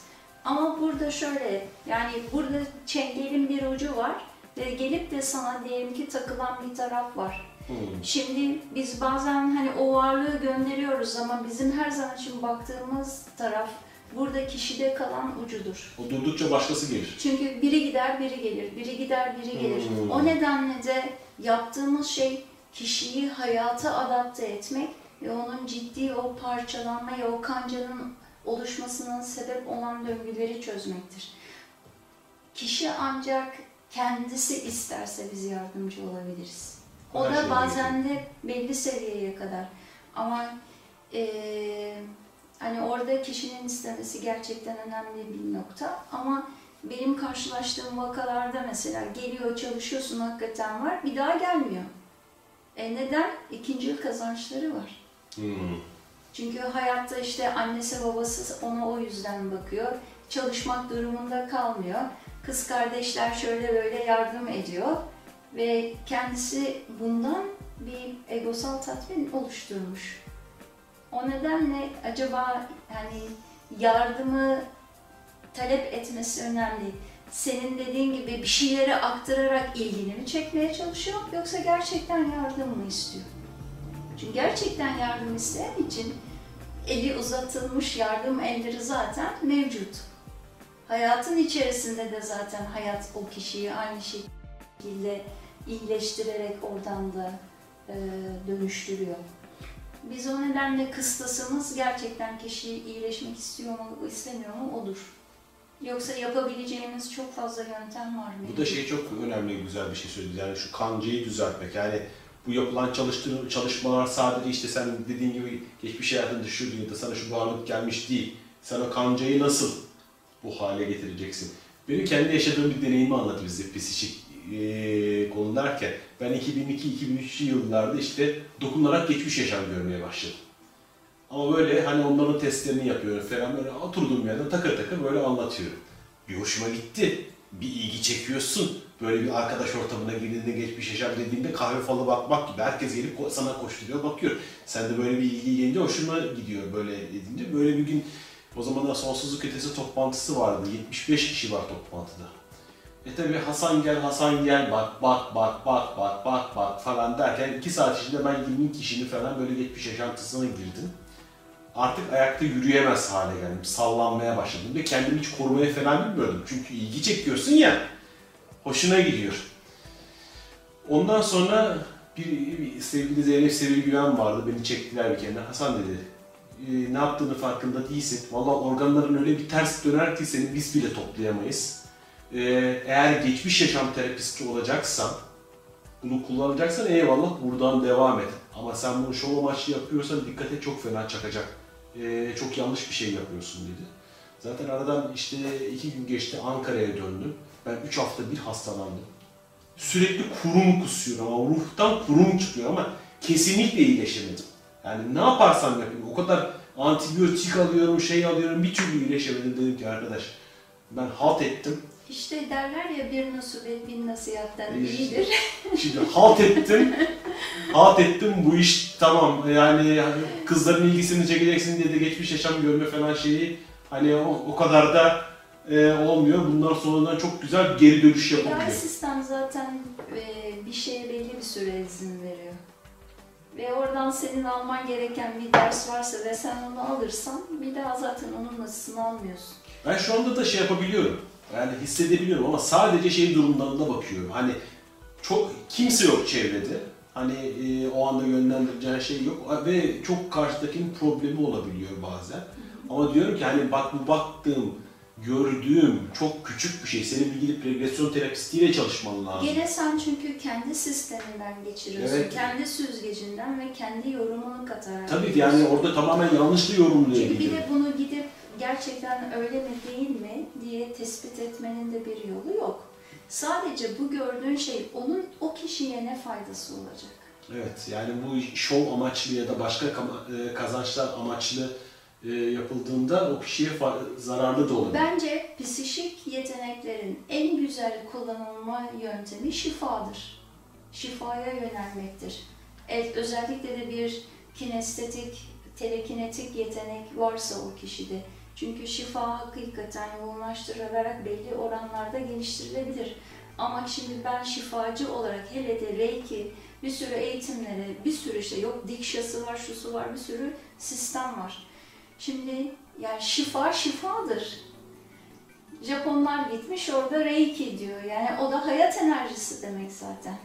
Ama burada şöyle yani burada çengelin bir ucu var ve gelip de sana diyelim ki takılan bir taraf var. hmm, Şimdi biz bazen hani o varlığı gönderiyoruz ama bizim her zaman için baktığımız taraf burada kişide kalan ucudur. O durdukça başkası gelir. Çünkü biri gider, biri gelir, biri gider, biri gelir. Hmm. O nedenle de yaptığımız şey kişiyi hayata adapte etmek ve onun ciddi o parçalanmayı, o kancanın oluşmasının sebep olan döngüleri çözmektir. Kişi ancak kendisi isterse biz yardımcı olabiliriz. O Her da şey bazen de belli seviyeye kadar. Ama eee, hani orada kişinin istemesi gerçekten önemli bir nokta. Ama benim karşılaştığım vakalarda mesela geliyor çalışıyorsun hakikaten var bir daha gelmiyor. E neden? İkinci yıl kazançları var. Hmm. Çünkü hayatta işte annesi babası ona o yüzden bakıyor. Çalışmak durumunda kalmıyor. Kız kardeşler şöyle böyle yardım ediyor. Ve kendisi bundan bir egosal tatmin oluşturmuş. O nedenle acaba hani yardımı talep etmesi önemli. Senin dediğin gibi bir şeyleri aktararak ilgini mi çekmeye çalışıyor yoksa gerçekten yardım mı istiyor? Çünkü gerçekten yardım isteyen için eli uzatılmış yardım elleri zaten mevcut. Hayatın içerisinde de zaten hayat o kişiyi aynı şekilde iyileştirerek oradan da dönüştürüyor. Biz o nedenle kıstasımız gerçekten kişi iyileşmek istiyor mu, istemiyor mu odur. Yoksa yapabileceğimiz çok fazla yöntem var. Bu da şey çok önemli, güzel bir şey söyledi. Yani şu kancayı düzeltmek. Yani bu yapılan çalıştır, çalışmalar sadece işte sen dediğin gibi geçmiş hayatında şu dünyada sana şu bağlılık gelmiş değil. Sen o kancayı nasıl bu hale getireceksin? Benim kendi yaşadığım bir deneyimi anlattı bize psikik e, konu derken. Ben 2002-2003 yıllarda işte dokunarak geçmiş yaşam görmeye başladım. Ama böyle hani onların testlerini yapıyorum falan böyle oturduğum yerden takır takır böyle anlatıyorum. Bir hoşuma gitti. Bir ilgi çekiyorsun. Böyle bir arkadaş ortamına girdiğinde geçmiş yaşam dediğinde kahve falı bakmak gibi. Herkes gelip sana koşturuyor bakıyor. Sen de böyle bir ilgi gelince hoşuma gidiyor böyle dediğinde. Böyle bir gün o zamanlar sonsuzluk ötesi toplantısı vardı. 75 kişi var toplantıda. E tabi Hasan gel Hasan gel bak bak bak bak bak bak bak falan derken 2 saat içinde ben 20 kişinin falan böyle geçmiş yaşantısına girdim. Artık ayakta yürüyemez hale geldim. Sallanmaya başladım ve kendimi hiç korumaya falan bilmiyordum. Çünkü ilgi çekiyorsun ya. Hoşuna gidiyor. Ondan sonra bir, bir sevgili Zeynep Sevil Güven vardı. Beni çektiler bir kenara. Hasan dedi. "E, ne yaptığını farkında değilsin. Vallahi organların öyle bir ters döner ki seni biz bile toplayamayız. E, eğer geçmiş yaşam terapisti olacaksan, bunu kullanacaksan eyvallah buradan devam et. Ama sen bunu şov amaçlı yapıyorsan dikkat et çok fena çakacak. E, çok yanlış bir şey yapıyorsun dedi. Zaten aradan işte iki gün geçti Ankara'ya döndüm. Ben üç hafta bir hastalandım. Sürekli kurum kusuyorum ama ruhtan kurum çıkıyor ama kesinlikle iyileşemedim. Yani ne yaparsam yapayım o kadar antibiyotik alıyorum, şey alıyorum bir türlü iyileşemedim dedim ki arkadaş ben halt ettim. İşte derler ya bir nusubet bin nasihatten İyi. iyidir. Şimdi halt ettim. halt ettim bu iş tamam yani kızların ilgisini çekeceksin diye de geçmiş yaşam görme falan şeyi hani o, o kadar da e, olmuyor. Bundan sonradan çok güzel geri dönüş yapabiliyor. sistem zaten e, bir şeye belli bir süre izin veriyor. Ve oradan senin alman gereken bir ders varsa ve sen onu alırsan bir daha zaten onun acısını almıyorsun. Ben şu anda da şey yapabiliyorum. Yani hissedebiliyorum ama sadece şey durumlarında bakıyorum. Hani çok kimse yok çevrede. Hani e, o anda yönlendireceğin şey yok ve çok karşıdakinin problemi olabiliyor bazen. Ama diyorum ki hani bak bu baktığım, gördüğüm çok küçük bir şey. Senin bir gidip regresyon terapistiyle çalışman lazım. Gene sen çünkü kendi sisteminden geçiriyorsun, Evet. kendi süzgecinden ve kendi yorumunu katarak. Tabii ki yani orada tamamen yanlışlı Çünkü bir yorumlayabilirim. de bunu gidip gerçekten öyle mi değil mi diye tespit etmenin de bir yolu yok. Sadece bu gördüğün şey onun o kişiye ne faydası olacak? Evet yani bu şov amaçlı ya da başka e, kazançlar amaçlı e, yapıldığında o kişiye zararlı da olabilir. Bence psikik yeteneklerin en güzel kullanılma yöntemi şifadır. Şifaya yönelmektir. Evet, özellikle de bir kinestetik, telekinetik yetenek varsa o kişide. Çünkü şifa hakikaten yoğunlaştırılarak belli oranlarda geliştirilebilir. Ama şimdi ben şifacı olarak hele de Reiki bir sürü eğitimlere, bir sürü işte yok dikşası var, şusu var, bir sürü sistem var. Şimdi yani şifa şifadır. Japonlar gitmiş orada Reiki diyor. Yani o da hayat enerjisi demek zaten.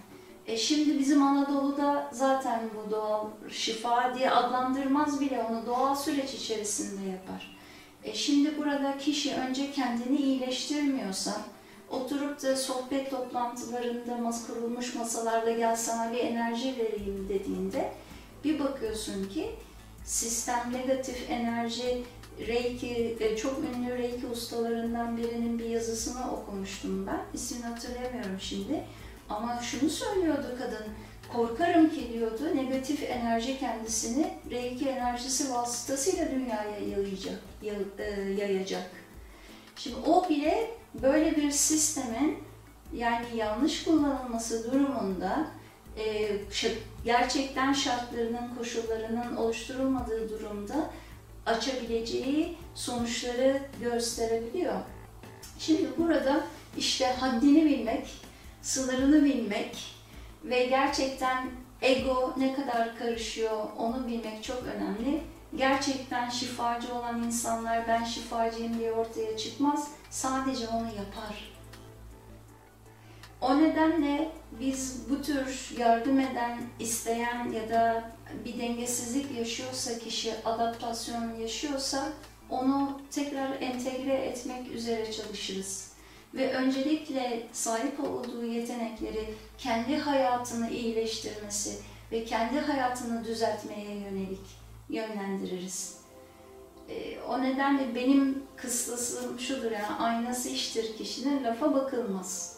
E şimdi bizim Anadolu'da zaten bu doğal şifa diye adlandırmaz bile onu doğal süreç içerisinde yapar. E şimdi burada kişi önce kendini iyileştirmiyorsa, oturup da sohbet toplantılarında kurulmuş masalarda gel sana bir enerji vereyim dediğinde bir bakıyorsun ki sistem negatif enerji Reiki, e, çok ünlü Reiki ustalarından birinin bir yazısını okumuştum ben. İsmini hatırlamıyorum şimdi. Ama şunu söylüyordu kadın, korkarım ki diyordu negatif enerji kendisini Reiki enerjisi vasıtasıyla dünyaya yayacak. e, yayacak. Şimdi o bile böyle bir sistemin yani yanlış kullanılması durumunda e, gerçekten şartlarının, koşullarının oluşturulmadığı durumda açabileceği sonuçları gösterebiliyor. Şimdi burada işte haddini bilmek, sınırını bilmek ve gerçekten ego ne kadar karışıyor onu bilmek çok önemli. Gerçekten şifacı olan insanlar ben şifacıyım diye ortaya çıkmaz. Sadece onu yapar. O nedenle biz bu tür yardım eden, isteyen ya da bir dengesizlik yaşıyorsa kişi, adaptasyon yaşıyorsa onu tekrar entegre etmek üzere çalışırız. Ve öncelikle sahip olduğu yetenekleri kendi hayatını iyileştirmesi ve kendi hayatını düzeltmeye yönelik yönlendiririz. E, o nedenle benim kıstasım şudur yani aynası iştir kişinin lafa bakılmaz.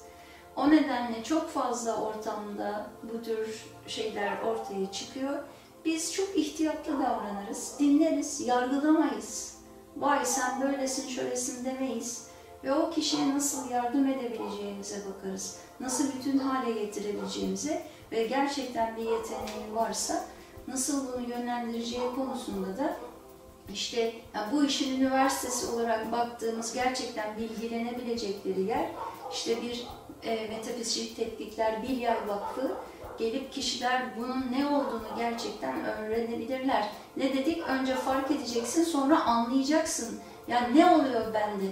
O nedenle çok fazla ortamda bu tür şeyler ortaya çıkıyor. Biz çok ihtiyatlı davranırız, dinleriz, yargılamayız. Vay sen böylesin, şöylesin demeyiz. Ve o kişiye nasıl yardım edebileceğimize bakarız. Nasıl bütün hale getirebileceğimize ve gerçekten bir yeteneği varsa nasıl bunu yönlendireceği konusunda da işte yani bu işin üniversitesi olarak baktığımız gerçekten bilgilenebilecekleri yer işte bir e, metafizik tetkikler bir yay vakfı gelip kişiler bunun ne olduğunu gerçekten öğrenebilirler. Ne dedik? Önce fark edeceksin, sonra anlayacaksın. Yani ne oluyor bende?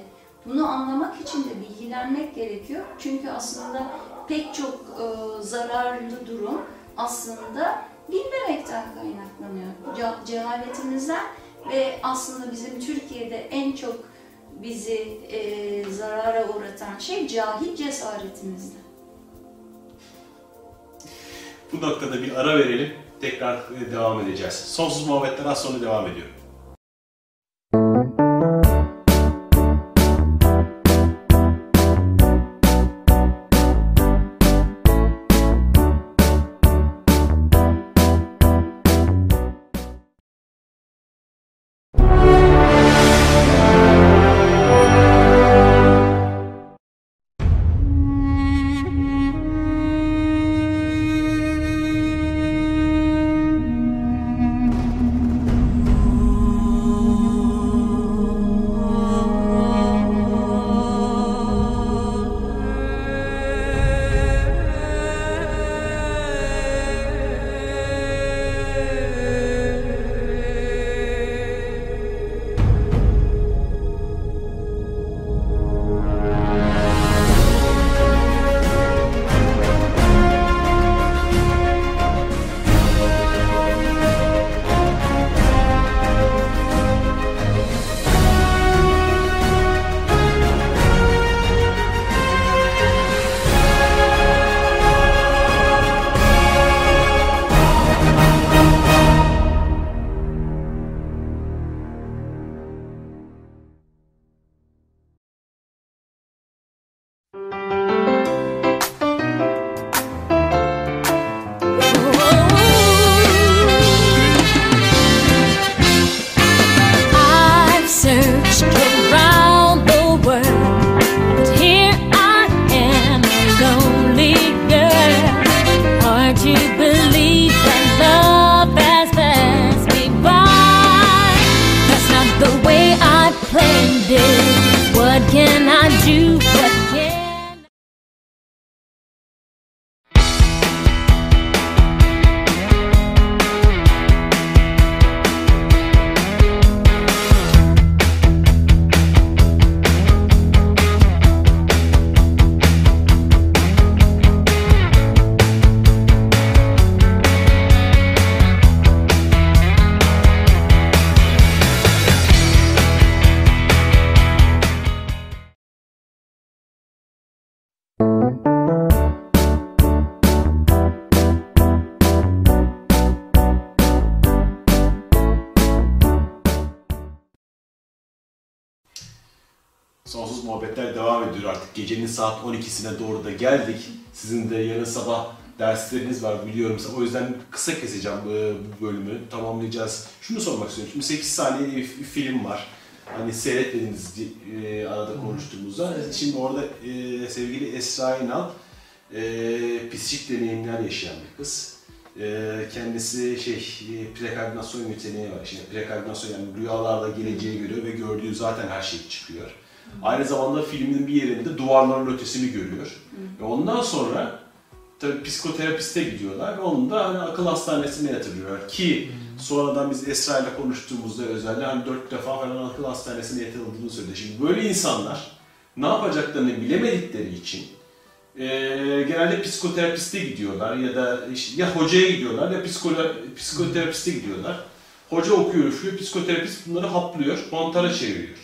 Bunu anlamak için de bilgilenmek gerekiyor. Çünkü aslında pek çok e, zararlı durum aslında bilmemekten kaynaklanıyor. Ce cehaletimizden ve aslında bizim Türkiye'de en çok bizi e, zarara uğratan şey cahil cesaretimizden. Bu noktada bir ara verelim. Tekrar devam edeceğiz. Sonsuz muhabbetler az sonra devam ediyor. Gecenin saat 12'sine doğru da geldik. Sizin de yarın sabah dersleriniz var biliyorum. O yüzden kısa keseceğim bu bu bölümü. Tamamlayacağız. Şunu sormak istiyorum. Şimdi 8 saniye bir film var. Hani seyretmediniz e, arada konuştuğumuzda. Şimdi orada e, sevgili Esra İnal e, psikik deneyimler yaşayan bir kız. E, kendisi şey e, prekognitasyon yeteneği var. Şimdi prekognitasyon yani rüyalarda geleceği görüyor ve gördüğü zaten her şey çıkıyor. Aynı zamanda filmin bir yerinde duvarların ötesini görüyor. Ve ondan sonra tabii psikoterapiste gidiyorlar ve onu da hani akıl hastanesine yatırıyorlar ki sonradan biz Esra ile konuştuğumuzda özellikle hani dört defa falan akıl hastanesine yatırıldığını söyledi. Şimdi böyle insanlar ne yapacaklarını bilemedikleri için e, genelde psikoterapiste gidiyorlar ya da işte ya hocaya gidiyorlar ya psikolo psikoterapiste gidiyorlar. Hoca okuyor, üflüyor, psikoterapist bunları haplıyor, mantara çeviriyor.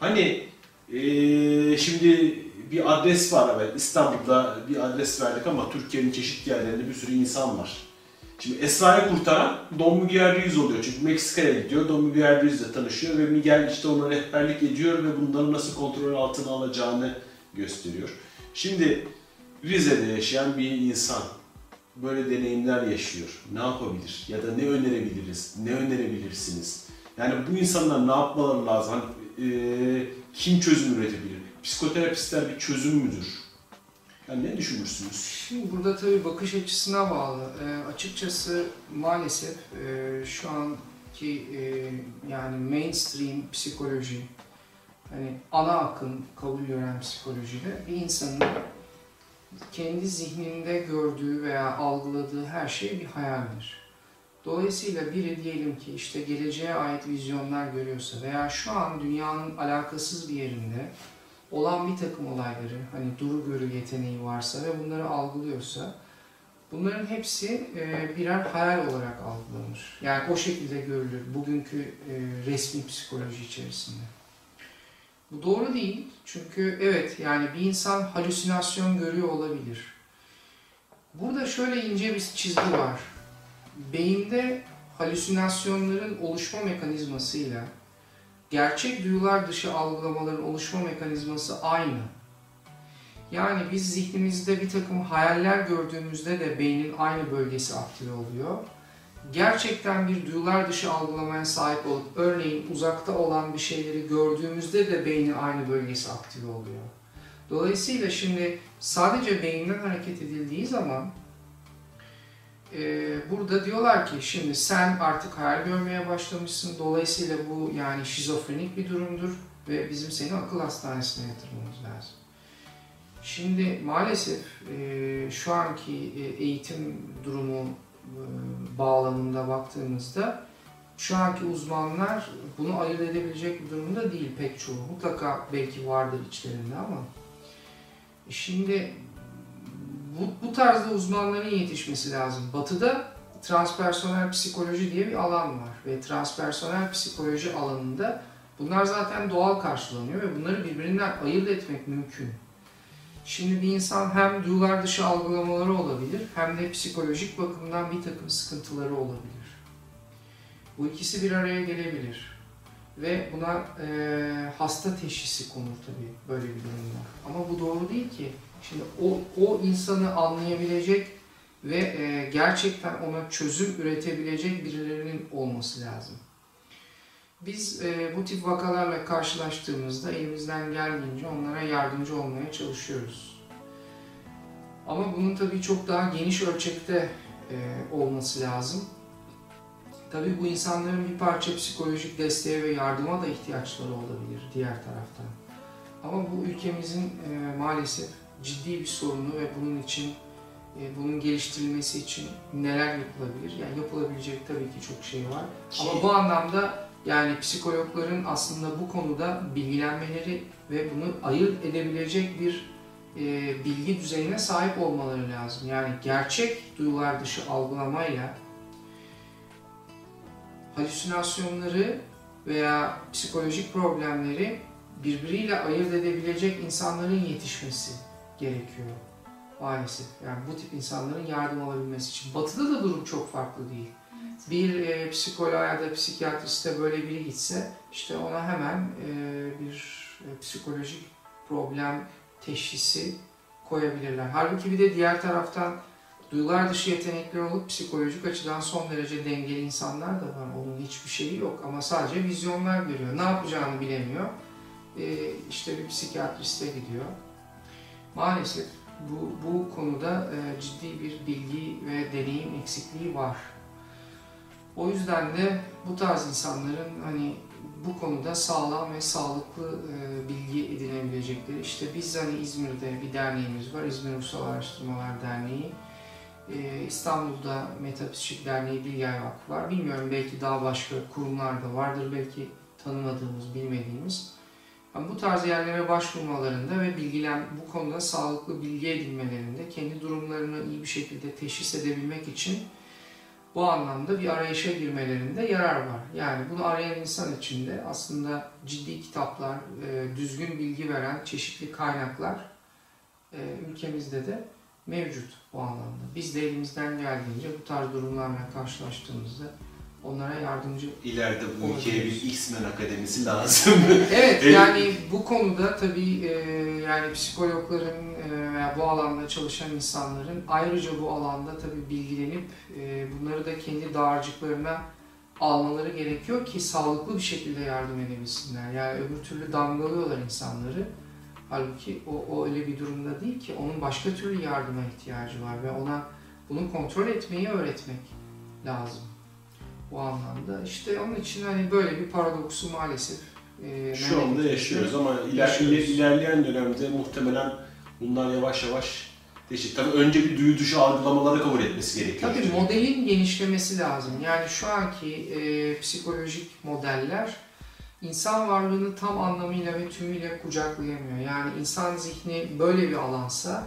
Hani e, şimdi bir adres var evet İstanbul'da bir adres verdik ama Türkiye'nin çeşitli yerlerinde bir sürü insan var. Şimdi Esra'yı kurtaran Don Miguel Ruiz oluyor çünkü Meksika'ya gidiyor, Don Miguel Ruiz'le tanışıyor ve Miguel işte ona rehberlik ediyor ve bunları nasıl kontrol altına alacağını gösteriyor. Şimdi Rize'de yaşayan bir insan böyle deneyimler yaşıyor. Ne yapabilir? Ya da ne önerebiliriz? Ne önerebilirsiniz? Yani bu insanlar ne yapmaları lazım? Hani, e, kim çözüm üretebilir? Psikoterapistler bir çözüm müdür? Yani ne düşünürsünüz? Şimdi burada tabii bakış açısına bağlı. E, açıkçası maalesef e, şu anki e, yani mainstream psikoloji, hani ana akım kabul gören psikolojide bir insanın kendi zihninde gördüğü veya algıladığı her şey bir hayaldir. Dolayısıyla biri diyelim ki işte geleceğe ait vizyonlar görüyorsa veya şu an dünyanın alakasız bir yerinde olan bir takım olayları, hani duru görü yeteneği varsa ve bunları algılıyorsa, bunların hepsi e, birer hayal olarak algılanır. Yani o şekilde görülür bugünkü e, resmi psikoloji içerisinde. Bu doğru değil. Çünkü evet yani bir insan halüsinasyon görüyor olabilir. Burada şöyle ince bir çizgi var. Beyinde halüsinasyonların oluşma mekanizmasıyla gerçek duyular dışı algılamaların oluşma mekanizması aynı. Yani biz zihnimizde bir takım hayaller gördüğümüzde de beynin aynı bölgesi aktive oluyor. Gerçekten bir duyular dışı algılamaya sahip olup örneğin uzakta olan bir şeyleri gördüğümüzde de beynin aynı bölgesi aktive oluyor. Dolayısıyla şimdi sadece beyinden hareket edildiği zaman burada diyorlar ki şimdi sen artık hayal görmeye başlamışsın. Dolayısıyla bu yani şizofrenik bir durumdur ve bizim seni akıl hastanesine yatırmamız lazım. Şimdi maalesef e, şu anki e, eğitim durumu e, bağlamında baktığımızda şu anki uzmanlar bunu ayırt edebilecek bir durumda değil pek çoğu. Mutlaka belki vardır içlerinde ama şimdi bu, bu tarzda uzmanların yetişmesi lazım. Batı'da transpersonel psikoloji diye bir alan var ve transpersonel psikoloji alanında bunlar zaten doğal karşılanıyor ve bunları birbirinden ayırt etmek mümkün. Şimdi bir insan hem duyular dışı algılamaları olabilir hem de psikolojik bakımdan bir takım sıkıntıları olabilir. Bu ikisi bir araya gelebilir. Ve buna e, hasta teşhisi konur tabii böyle bir durumda. Ama bu doğru değil ki. Şimdi o, o insanı anlayabilecek ve e, gerçekten ona çözüm üretebilecek birilerinin olması lazım. Biz e, bu tip vakalarla karşılaştığımızda elimizden geldiğince onlara yardımcı olmaya çalışıyoruz. Ama bunun tabii çok daha geniş ölçekte e, olması lazım. Tabii bu insanların bir parça psikolojik desteğe ve yardıma da ihtiyaçları olabilir diğer taraftan. Ama bu ülkemizin e, maalesef ciddi bir sorunu ve bunun için e, bunun geliştirilmesi için neler yapılabilir? Yani yapılabilecek tabii ki çok şey var. Ama bu anlamda yani psikologların aslında bu konuda bilgilenmeleri ve bunu ayırt edebilecek bir e, bilgi düzeyine sahip olmaları lazım. Yani gerçek duyular dışı algılamayla halüsinasyonları veya psikolojik problemleri birbiriyle ayırt edebilecek insanların yetişmesi gerekiyor maalesef. Yani bu tip insanların yardım alabilmesi için. Batı'da da durum çok farklı değil. Bir e, psikoloğa ya da psikiyatriste böyle biri gitse işte ona hemen e, bir e, psikolojik problem teşhisi koyabilirler. Halbuki bir de diğer taraftan duygular dışı yetenekleri olup psikolojik açıdan son derece dengeli insanlar da var. Onun hiçbir şeyi yok ama sadece vizyonlar görüyor. Ne yapacağını bilemiyor. E, işte bir psikiyatriste gidiyor. Maalesef bu, bu konuda e, ciddi bir bilgi ve deneyim eksikliği var. O yüzden de bu tarz insanların hani bu konuda sağlam ve sağlıklı e, bilgi edinebilecekleri. İşte biz hani İzmir'de bir derneğimiz var, İzmir Ruhsal Araştırmalar Derneği. E, İstanbul'da Metapsişik Derneği Bilgay Vakfı var. Bilmiyorum belki daha başka kurumlar da vardır, belki tanımadığımız, bilmediğimiz. Bu tarz yerlere başvurmalarında ve bilgilen bu konuda sağlıklı bilgi edinmelerinde kendi durumlarını iyi bir şekilde teşhis edebilmek için bu anlamda bir arayışa girmelerinde yarar var. Yani bunu arayan insan için de aslında ciddi kitaplar, e, düzgün bilgi veren çeşitli kaynaklar e, ülkemizde de mevcut bu anlamda. Biz de elimizden geldiğince bu tarz durumlarla karşılaştığımızda onlara yardımcı İleride bu ülkeye bir X-Men Akademisi lazım. Evet Evet. yani bu konuda tabii e, yani psikologların e, veya bu alanda çalışan insanların ayrıca bu alanda tabii bilgilenip e, bunları da kendi dağarcıklarına almaları gerekiyor ki sağlıklı bir şekilde yardım edebilsinler. Yani öbür türlü damgalıyorlar insanları. Halbuki o, o öyle bir durumda değil ki onun başka türlü yardıma ihtiyacı var ve ona bunu kontrol etmeyi öğretmek lazım. Bu anlamda işte onun için hani böyle bir paradoksu maalesef e, Şu anda yaşıyoruz ama iler, iler- ilerleyen dönemde muhtemelen bunlar yavaş yavaş değişik. Tabii önce bir duyu dışı algılamaları kabul etmesi gerekiyor. Tabii modelin genişlemesi lazım. Yani şu anki e, psikolojik modeller insan varlığını tam anlamıyla ve tümüyle kucaklayamıyor. Yani insan zihni böyle bir alansa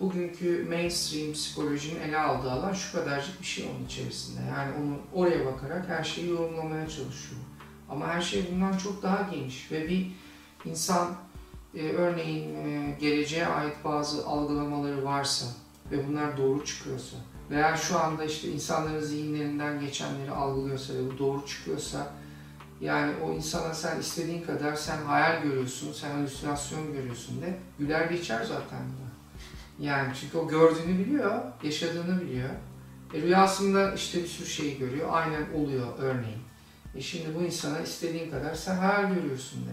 bugünkü mainstream psikolojinin ele aldığı alan şu kadarcık bir şey onun içerisinde. Yani onu oraya bakarak her şeyi yorumlamaya çalışıyor. Ama her şey bundan çok daha geniş ve bir insan e, örneğin e, geleceğe ait bazı algılamaları varsa ve bunlar doğru çıkıyorsa veya şu anda işte insanların zihinlerinden geçenleri algılıyorsa ve bu doğru çıkıyorsa yani o insana sen istediğin kadar sen hayal görüyorsun, sen halüsinasyon görüyorsun de güler geçer zaten buna. Yani çünkü o gördüğünü biliyor, yaşadığını biliyor. E, rüyasında işte bir sürü şeyi görüyor, aynen oluyor örneğin. E şimdi bu insana istediğin kadar sen hayal görüyorsun de.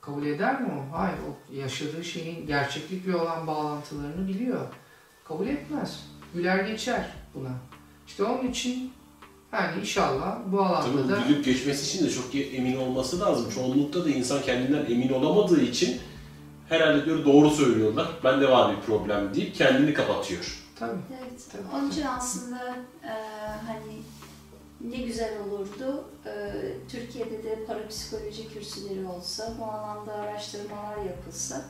Kabul eder mi o? Hayır, o yaşadığı şeyin gerçeklikle olan bağlantılarını biliyor. Kabul etmez. Güler geçer buna. İşte onun için yani inşallah bu alanda da Tabii gülüp geçmesi için de çok emin olması lazım. Çoğunlukta da insan kendinden emin olamadığı için herhalde diyor doğru söylüyorlar. Bende var bir problem deyip kendini kapatıyor. tabii. Evet. Tabii. Onun için aslında e, hani ne güzel olurdu. E, Türkiye'de de parapsikoloji kürsüleri olsa, bu alanda araştırmalar yapılsa.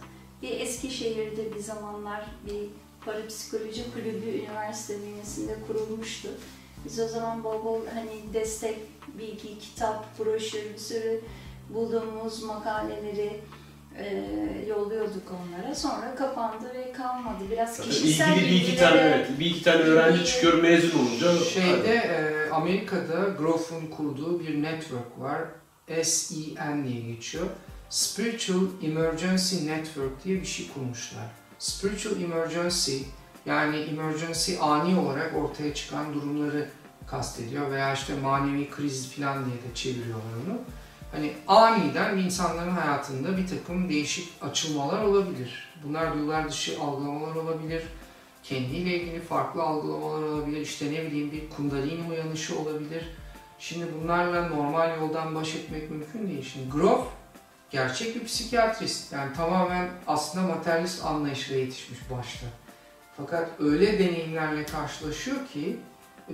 Bir Eskişehir'de bir zamanlar bir parapsikoloji kulübü üniversite bünyesinde kurulmuştu. Biz o zaman bol bol hani destek, bilgi, kitap, broşür, bir sürü bulduğumuz makaleleri e, yolluyorduk onlara. Sonra kapandı ve kalmadı. Biraz Zaten kişisel ilgili bir iki tane evet, bir iki tane öğrenci çıkıyor mezun olunca. Şeyde e, Amerika'da Groff'un kurduğu bir network var. SEN diye geçiyor. Spiritual Emergency Network diye bir şey kurmuşlar. Spiritual Emergency yani emergency ani olarak ortaya çıkan durumları kastediyor veya işte manevi kriz falan diye de çeviriyorlar onu. Hani aniden insanların hayatında bir takım değişik açılmalar olabilir. Bunlar duyular dışı algılamalar olabilir kendiyle ilgili farklı algılamalar olabilir. İşte ne bileyim bir kundalini uyanışı olabilir. Şimdi bunlarla normal yoldan baş etmek mümkün değil. Şimdi Grof gerçek bir psikiyatrist. Yani tamamen aslında materyalist anlayışla yetişmiş başta. Fakat öyle deneyimlerle karşılaşıyor ki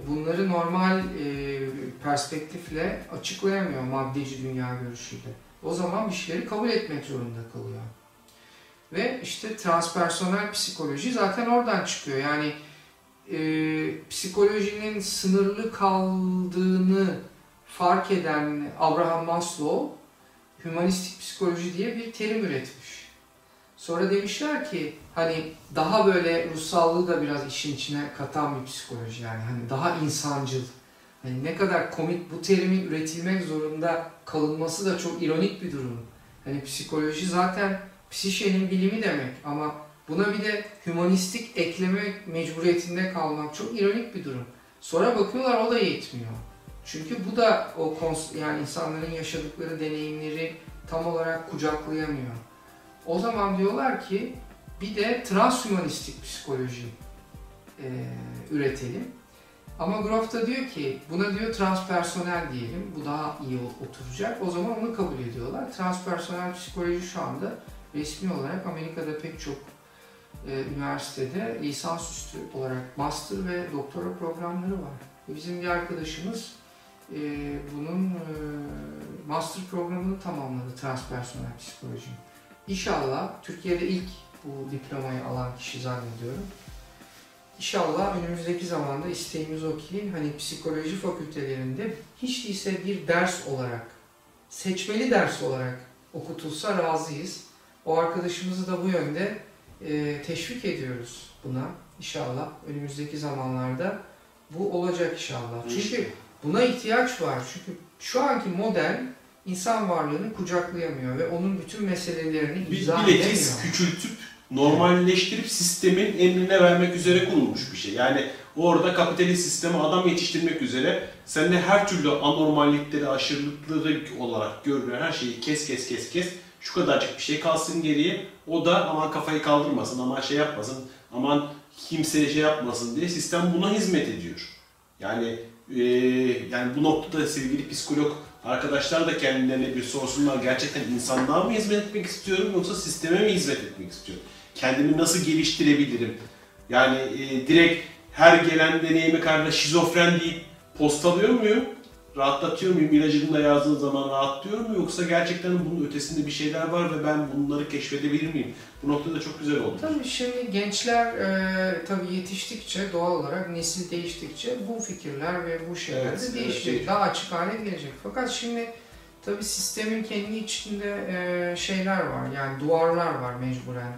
bunları normal e, perspektifle açıklayamıyor maddeci dünya görüşüyle. O zaman bir şeyleri kabul etmek zorunda kalıyor. Ve işte transpersonel psikoloji zaten oradan çıkıyor. Yani e, psikolojinin sınırlı kaldığını fark eden Abraham Maslow hümanistik psikoloji diye bir terim üretmiş. Sonra demişler ki hani daha böyle ruhsallığı da biraz işin içine katan bir psikoloji yani hani daha insancıl. Hani ne kadar komik bu terimin üretilmek zorunda kalınması da çok ironik bir durum. Hani psikoloji zaten psişenin bilimi demek ama buna bir de hümanistik eklemek mecburiyetinde kalmak çok ironik bir durum. Sonra bakıyorlar o da yetmiyor. Çünkü bu da o yani insanların yaşadıkları deneyimleri tam olarak kucaklayamıyor. O zaman diyorlar ki bir de transhümanistik psikoloji e, üretelim. Ama Groff da diyor ki buna diyor transpersonel diyelim. Bu daha iyi oturacak. O zaman onu kabul ediyorlar. Transpersonel psikoloji şu anda resmi olarak Amerika'da pek çok e, üniversitede lisansüstü olarak master ve doktora programları var. Bizim bir arkadaşımız e, bunun e, master programını tamamladı transpersonel psikoloji. İnşallah Türkiye'de ilk bu diplomayı alan kişi zannediyorum. İnşallah önümüzdeki zamanda isteğimiz o ki hani psikoloji fakültelerinde hiç değilse bir ders olarak, seçmeli ders olarak okutulsa razıyız. O arkadaşımızı da bu yönde e, teşvik ediyoruz buna inşallah önümüzdeki zamanlarda bu olacak inşallah. Çünkü buna ihtiyaç var. Çünkü şu anki model insan varlığını kucaklayamıyor ve onun bütün meselelerini izah bilakis edemiyor. küçültüp normalleştirip sistemin emrine vermek üzere kurulmuş bir şey. Yani orada kapitalist sisteme adam yetiştirmek üzere sen de her türlü anormallikleri, aşırılıkları olarak görülen her şeyi kes kes kes kes şu kadarcık bir şey kalsın geriye. O da aman kafayı kaldırmasın, aman şey yapmasın, aman kimseye şey yapmasın diye sistem buna hizmet ediyor. Yani e, yani bu noktada sevgili psikolog arkadaşlar da kendilerine bir sorsunlar. Gerçekten insanlığa mı hizmet etmek istiyorum yoksa sisteme mi hizmet etmek istiyorum? Kendimi nasıl geliştirebilirim? Yani e, direkt her gelen deneyimi karşısında şizofren deyip postalıyor muyum? Rahatlatıyor muyum? İlacını da yazdığı zaman rahatlıyor mu? Yoksa gerçekten bunun ötesinde bir şeyler var ve ben bunları keşfedebilir miyim? Bu noktada çok güzel oldu. Tabii şimdi gençler e, tabii yetiştikçe doğal olarak nesil değiştikçe bu fikirler ve bu şeyler Evet, de evet, değişecek. değişecek. Daha açık hale gelecek. Fakat şimdi tabii sistemin kendi içinde e, şeyler var. Yani duvarlar var mecburen.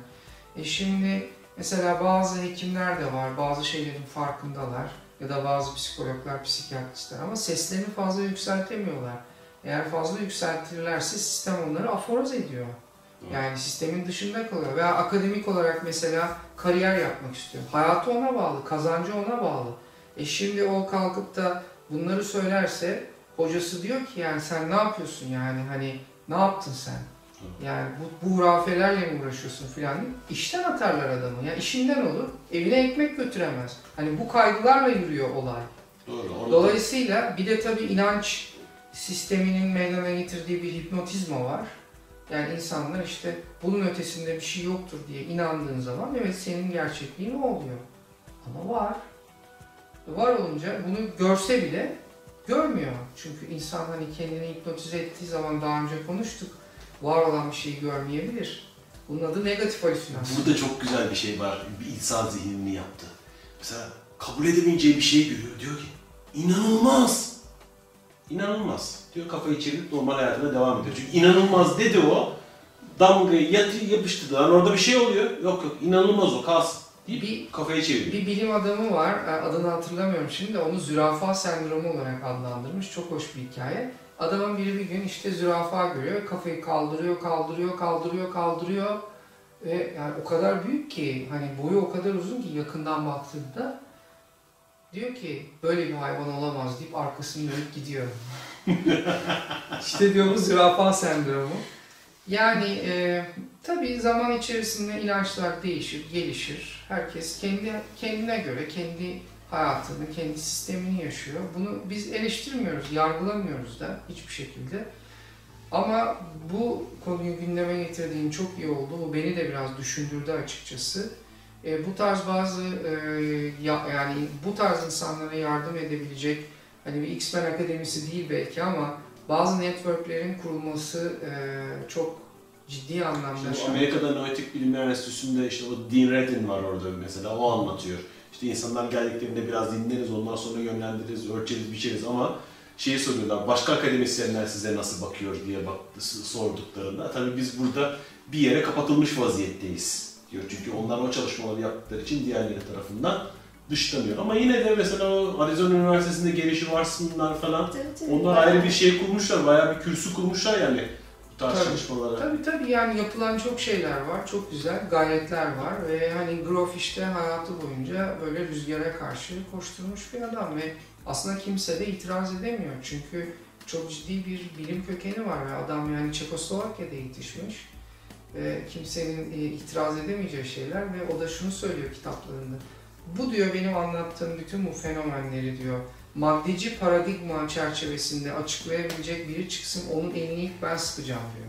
E şimdi mesela bazı hekimler de var. Bazı şeylerin farkındalar. Ya da bazı psikologlar, psikiyatristler ama seslerini fazla yükseltemiyorlar. Eğer fazla yükseltirlerse sistem onları aforoz ediyor. Yani sistemin dışında kalıyor. Veya akademik olarak mesela kariyer yapmak istiyor. Hayatı ona bağlı, kazancı ona bağlı. E şimdi o kalkıp da bunları söylerse hocası diyor ki yani sen ne yapıyorsun yani hani ne yaptın sen? Yani bu, bu hurafelerle mi uğraşıyorsun filan. İşten atarlar adamı. Ya işinden olur. Evine ekmek götüremez. Hani bu kaygılarla yürüyor olay. Doğru. Orada Dolayısıyla bir de tabii inanç sisteminin meydana getirdiği bir hipnotizma var. Yani insanlar işte bunun ötesinde bir şey yoktur diye inandığın zaman evet senin gerçekliğin o oluyor. Ama var. Var olunca bunu görse bile görmüyor. Çünkü insan hani kendini hipnotize ettiği zaman daha önce konuştuk. Var olan bir şeyi görmeyebilir. Bunun adı negatif halüsinasyon. Burada çok güzel bir şey var. Bir insan zihnini yaptı. Mesela kabul edemeyeceği bir şey görüyor. Diyor ki inanılmaz. İnanılmaz. Diyor kafayı çevirip normal hayatına devam ediyor. Çünkü inanılmaz dedi o. Damgayı yatı yapıştırdı. Lan orada bir şey oluyor. Yok yok inanılmaz o kalsın. Deyip Bir- kafayı çeviriyor. Bir bilim adamı var, e, adını hatırlamıyorum şimdi, onu zürafa sendromu olarak adlandırmış. Çok hoş bir hikaye. Adamın biri bir gün işte zürafa görüyor, kafayı kaldırıyor, kaldırıyor, kaldırıyor, kaldırıyor. Ve yani o kadar büyük ki, hani boyu o kadar uzun ki yakından baktığında diyor ki böyle bir hayvan olamaz deyip arkasını dönüp gidiyor. işte diyor bu zürafa sendromu. Yani e, tabii zaman içerisinde inançlar değişir, gelişir. Herkes kendi kendine göre kendi hayatını, kendi sistemini yaşıyor. Bunu biz eleştirmiyoruz, yargılamıyoruz da hiçbir şekilde. Ama bu konuyu gündeme getirdiğin çok iyi oldu. Bu beni de biraz düşündürdü açıkçası. E, bu tarz bazı e, ya, yani bu tarz insanlara yardım edebilecek hani bir X-Men Akademisi değil belki ama bazı networklerin kurulması e, çok ciddi anlamda Şimdi Amerika'da Noetik Bilimler Enstitüsü'nde işte o Dean Radin var orada mesela o anlatıyor. İşte insanlar geldiklerinde biraz dinleriz ondan sonra yönlendiririz, ölçeriz, biçeriz ama şeyi soruyorlar başka akademisyenler size nasıl bakıyor diye bak, sorduklarında tabii biz burada bir yere kapatılmış vaziyetteyiz diyor. Çünkü onlar o çalışmaları yaptıkları için diğerleri tarafından dışlanıyor. Ama yine de mesela o Arizona Üniversitesi'nde gelişi varsınlar falan. Tabii, tabii. Onlar ayrı bir şey kurmuşlar, bayağı bir kürsü kurmuşlar yani tarz Tabii. Tabii tabii yani yapılan çok şeyler var, çok güzel gayretler var ve hani Grof işte hayatı boyunca böyle rüzgara karşı koşturmuş bir adam ve aslında kimse de itiraz edemiyor çünkü çok ciddi bir bilim kökeni var ve adam yani Çekoslovakya'da yetişmiş ve kimsenin e, itiraz edemeyeceği şeyler ve o da şunu söylüyor kitaplarında. Bu diyor benim anlattığım bütün bu fenomenleri diyor maddeci paradigma çerçevesinde açıklayabilecek biri çıksın onun elini ilk ben sıkacağım diyor.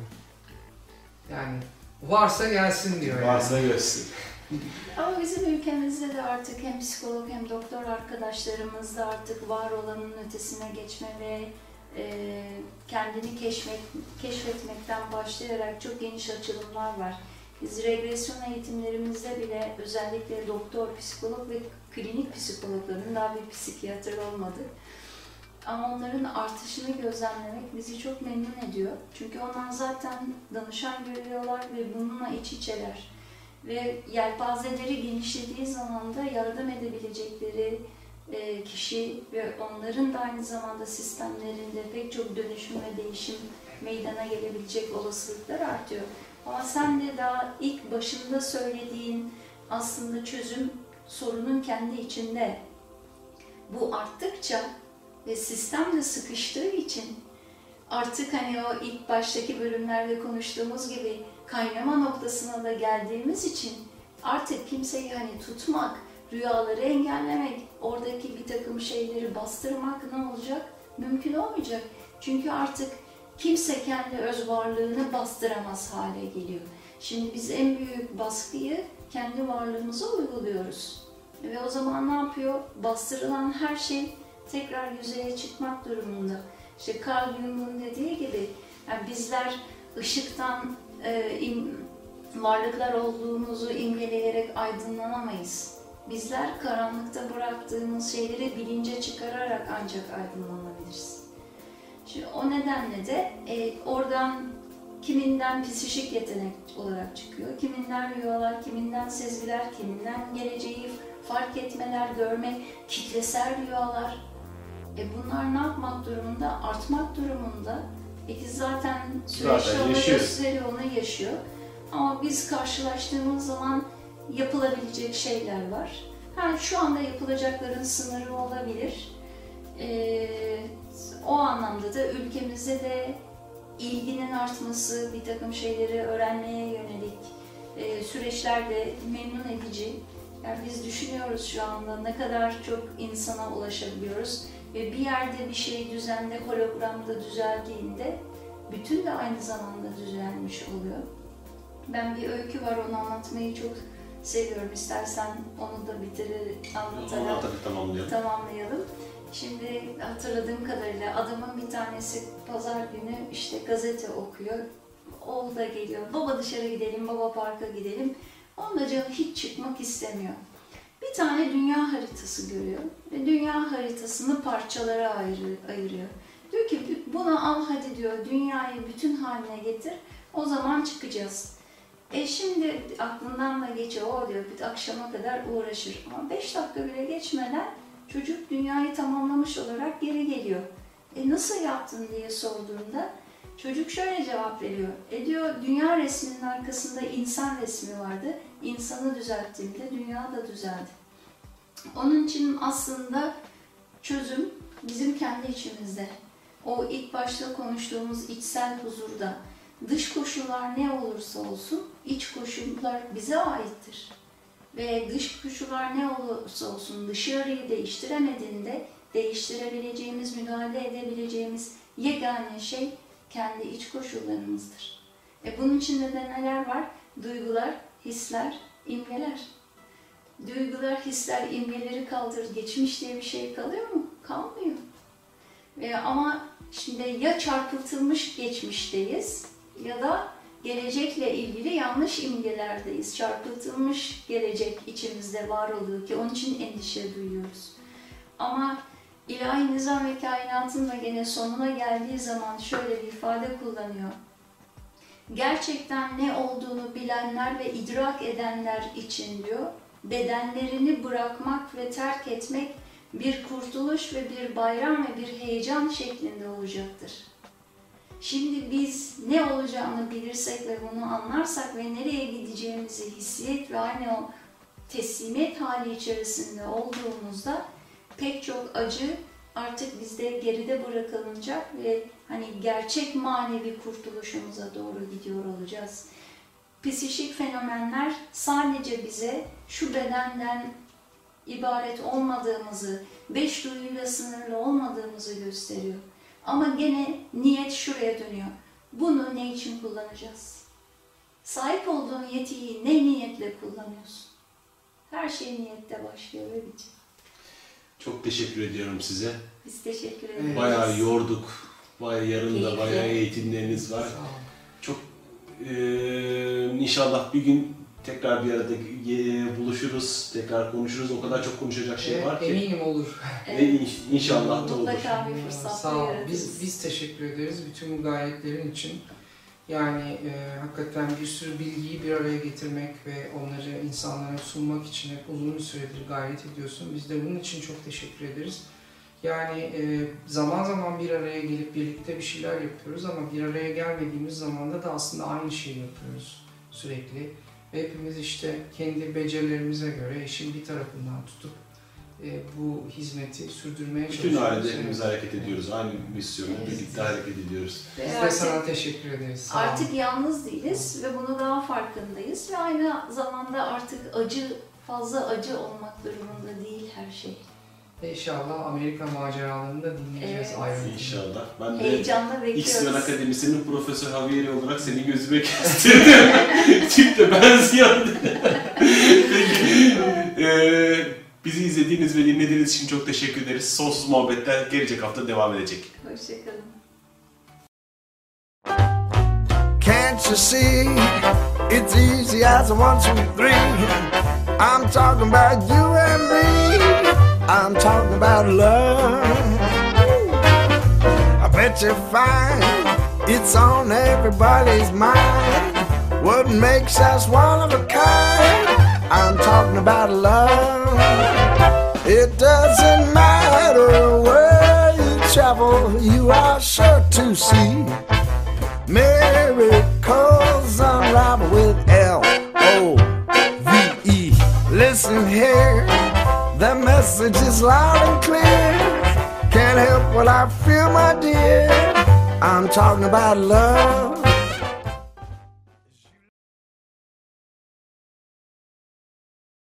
Yani varsa gelsin diyor. Varsa görsün. Ama bizim ülkemizde de artık hem psikolog hem doktor arkadaşlarımız da artık var olanın ötesine geçme ve e, kendini keşfet, keşfetmekten başlayarak çok geniş açılımlar var. Biz regresyon eğitimlerimizde bile özellikle doktor, psikolog ve klinik psikologların daha bir psikiyatr olmadı. Ama onların artışını gözlemlemek bizi çok memnun ediyor. Çünkü onlar zaten danışan görüyorlar ve bununla iç içeler ve yelpazeleri genişlediği zaman da yardım edebilecekleri e, kişi ve onların da aynı zamanda sistemlerinde pek çok dönüşüm ve değişim meydana gelebilecek olasılıklar artıyor. Ama sen de daha ilk başında söylediğin aslında çözüm sorunun kendi içinde. Bu arttıkça ve sistem de sıkıştığı için artık hani o ilk baştaki bölümlerde konuştuğumuz gibi kaynama noktasına da geldiğimiz için artık kimseyi hani tutmak, rüyaları engellemek, oradaki bir takım şeyleri bastırmak ne olacak? Mümkün olmayacak. Çünkü artık kimse kendi öz varlığını bastıramaz hale geliyor. Şimdi biz en büyük baskıyı kendi varlığımıza uyguluyoruz. Ve o zaman ne yapıyor? Bastırılan her şey tekrar yüzeye çıkmak durumunda. İşte Carl Jung'un dediği gibi yani bizler ışıktan e, im, varlıklar olduğumuzu imgeleyerek aydınlanamayız. Bizler karanlıkta bıraktığımız şeyleri bilince çıkararak ancak aydınlanabiliriz. Şimdi o nedenle de e, oradan kiminden psişik yetenek olarak çıkıyor, kiminden rüyalar, kiminden sezgiler, kiminden geleceği fark etmeler, görmek, kitlesel rüyalar. E bunlar ne yapmak durumunda? Artmak durumunda. Peki zaten süreç onu gösteriyor, onu yaşıyor. Ama biz karşılaştığımız zaman yapılabilecek şeyler var. Ha, şu anda yapılacakların sınırı olabilir. Ee, o anlamda da ülkemizde de ilginin artması, bir takım şeyleri öğrenmeye yönelik e, süreçler de memnun edici. Yani biz düşünüyoruz şu anda ne kadar çok insana ulaşabiliyoruz ve bir yerde bir şey düzende, hologramda düzeldiğinde bütün de aynı zamanda düzelmiş oluyor. Ben bir öykü var onu anlatmayı çok seviyorum. İstersen onu da bitirir anlatarak Onu tabii tamamlayalım. tamamlayalım. Şimdi hatırladığım kadarıyla adamın bir tanesi pazar günü işte gazete okuyor. Oğul da geliyor. Baba dışarı gidelim, baba parka gidelim. Onun da canı hiç çıkmak istemiyor. Bir tane dünya haritası görüyor ve dünya haritasını parçalara ayırıyor. Diyor ki bunu al hadi diyor dünyayı bütün haline getir o zaman çıkacağız. E şimdi aklından da geçiyor o diyor bir akşama kadar uğraşır ama 5 dakika bile geçmeden çocuk dünyayı tamamlamış olarak geri geliyor. E nasıl yaptın diye sorduğunda çocuk şöyle cevap veriyor. E diyor dünya resminin arkasında insan resmi vardı. İnsanı düzelttiğimde dünya da düzeldi. Onun için aslında çözüm bizim kendi içimizde. O ilk başta konuştuğumuz içsel huzurda. Dış koşullar ne olursa olsun iç koşullar bize aittir. Ve dış koşullar ne olursa olsun dışarıyı değiştiremediğinde değiştirebileceğimiz, müdahale edebileceğimiz yegane şey kendi iç koşullarımızdır. E bunun içinde de neler var? Duygular, hisler, imgeler. Duygular, hisler, imgeleri kaldır. Geçmiş diye bir şey kalıyor mu? Kalmıyor. E ama şimdi ya çarpıtılmış geçmişteyiz ya da gelecekle ilgili yanlış imgelerdeyiz. Çarpıtılmış gelecek içimizde var oluyor ki onun için endişe duyuyoruz. Ama ilahi nizam ve kainatın da gene sonuna geldiği zaman şöyle bir ifade kullanıyor. Gerçekten ne olduğunu bilenler ve idrak edenler için diyor, bedenlerini bırakmak ve terk etmek bir kurtuluş ve bir bayram ve bir heyecan şeklinde olacaktır. Şimdi biz ne olacağını bilirsek ve bunu anlarsak ve nereye gideceğimizi hissiyet ve aynı o teslimiyet hali içerisinde olduğumuzda pek çok acı artık bizde geride bırakılacak ve hani gerçek manevi kurtuluşumuza doğru gidiyor olacağız. Psikik fenomenler sadece bize şu bedenden ibaret olmadığımızı, beş duyuyla sınırlı olmadığımızı gösteriyor. Ama gene niyet şuraya dönüyor. Bunu ne için kullanacağız? Sahip olduğun yetiyi ne niyetle kullanıyorsun? Her şey niyette başlıyor ve bitiyor. Çok teşekkür ediyorum size. Biz teşekkür ederiz. Evet. Bayağı yorduk. Bayağı yarın da Keyifli. bayağı eğitimleriniz var. Çok eee, inşallah bir gün tekrar bir arada e, buluşuruz, tekrar konuşuruz. O kadar çok konuşacak şey Evet, var ki. Eminim olur. Ve in- inşallah da olur. Mutlaka bir fırsat Sağ ol. Biz, biz teşekkür ederiz bütün bu gayretlerin için. Yani e, hakikaten bir sürü bilgiyi bir araya getirmek ve onları insanlara sunmak için hep uzun bir süredir gayret ediyorsun. Biz de bunun için çok teşekkür ederiz. Yani e, zaman zaman bir araya gelip birlikte bir şeyler yapıyoruz ama bir araya gelmediğimiz zamanda da aslında aynı şeyi yapıyoruz sürekli. Hepimiz işte kendi becerilerimize göre işin bir tarafından tutup bu hizmeti sürdürmeye Bütün çalışıyoruz. ailede hepimiz Evet. hareket ediyoruz. Aynı misyonu Evet. birlikte hareket ediyoruz. Ve Biz de sana teşekkür ederiz. Sağ. Artık yalnız değiliz ve bunu daha farkındayız ve aynı zamanda artık acı, fazla acı olmak durumunda değil her şey. İnşallah Amerika maceralarını da dinleyeceğiz Evet. ayrıntılı. İnşallah. Ben de Heyecanla bekliyoruz. Akademisi'nin Profesör Javier olarak seni gözüme kestirdim. Tip de benziyor. Peki. Eee, bizi izlediğiniz ve dinlediğiniz için çok teşekkür ederiz. Sonsuz muhabbetler gelecek hafta devam edecek. Hoşçakalın. Can't you see? It's easy as a one, two, three. I'm talking about you and me. I'm talking about love. I bet you find it's on everybody's mind. What makes us one of a kind? I'm talking about love. It doesn't matter where you travel, you are sure to see. Miracles unravel with L O V E. Listen here, the message is loud and clear. Can't help what I feel, my dear. I'm talking about love.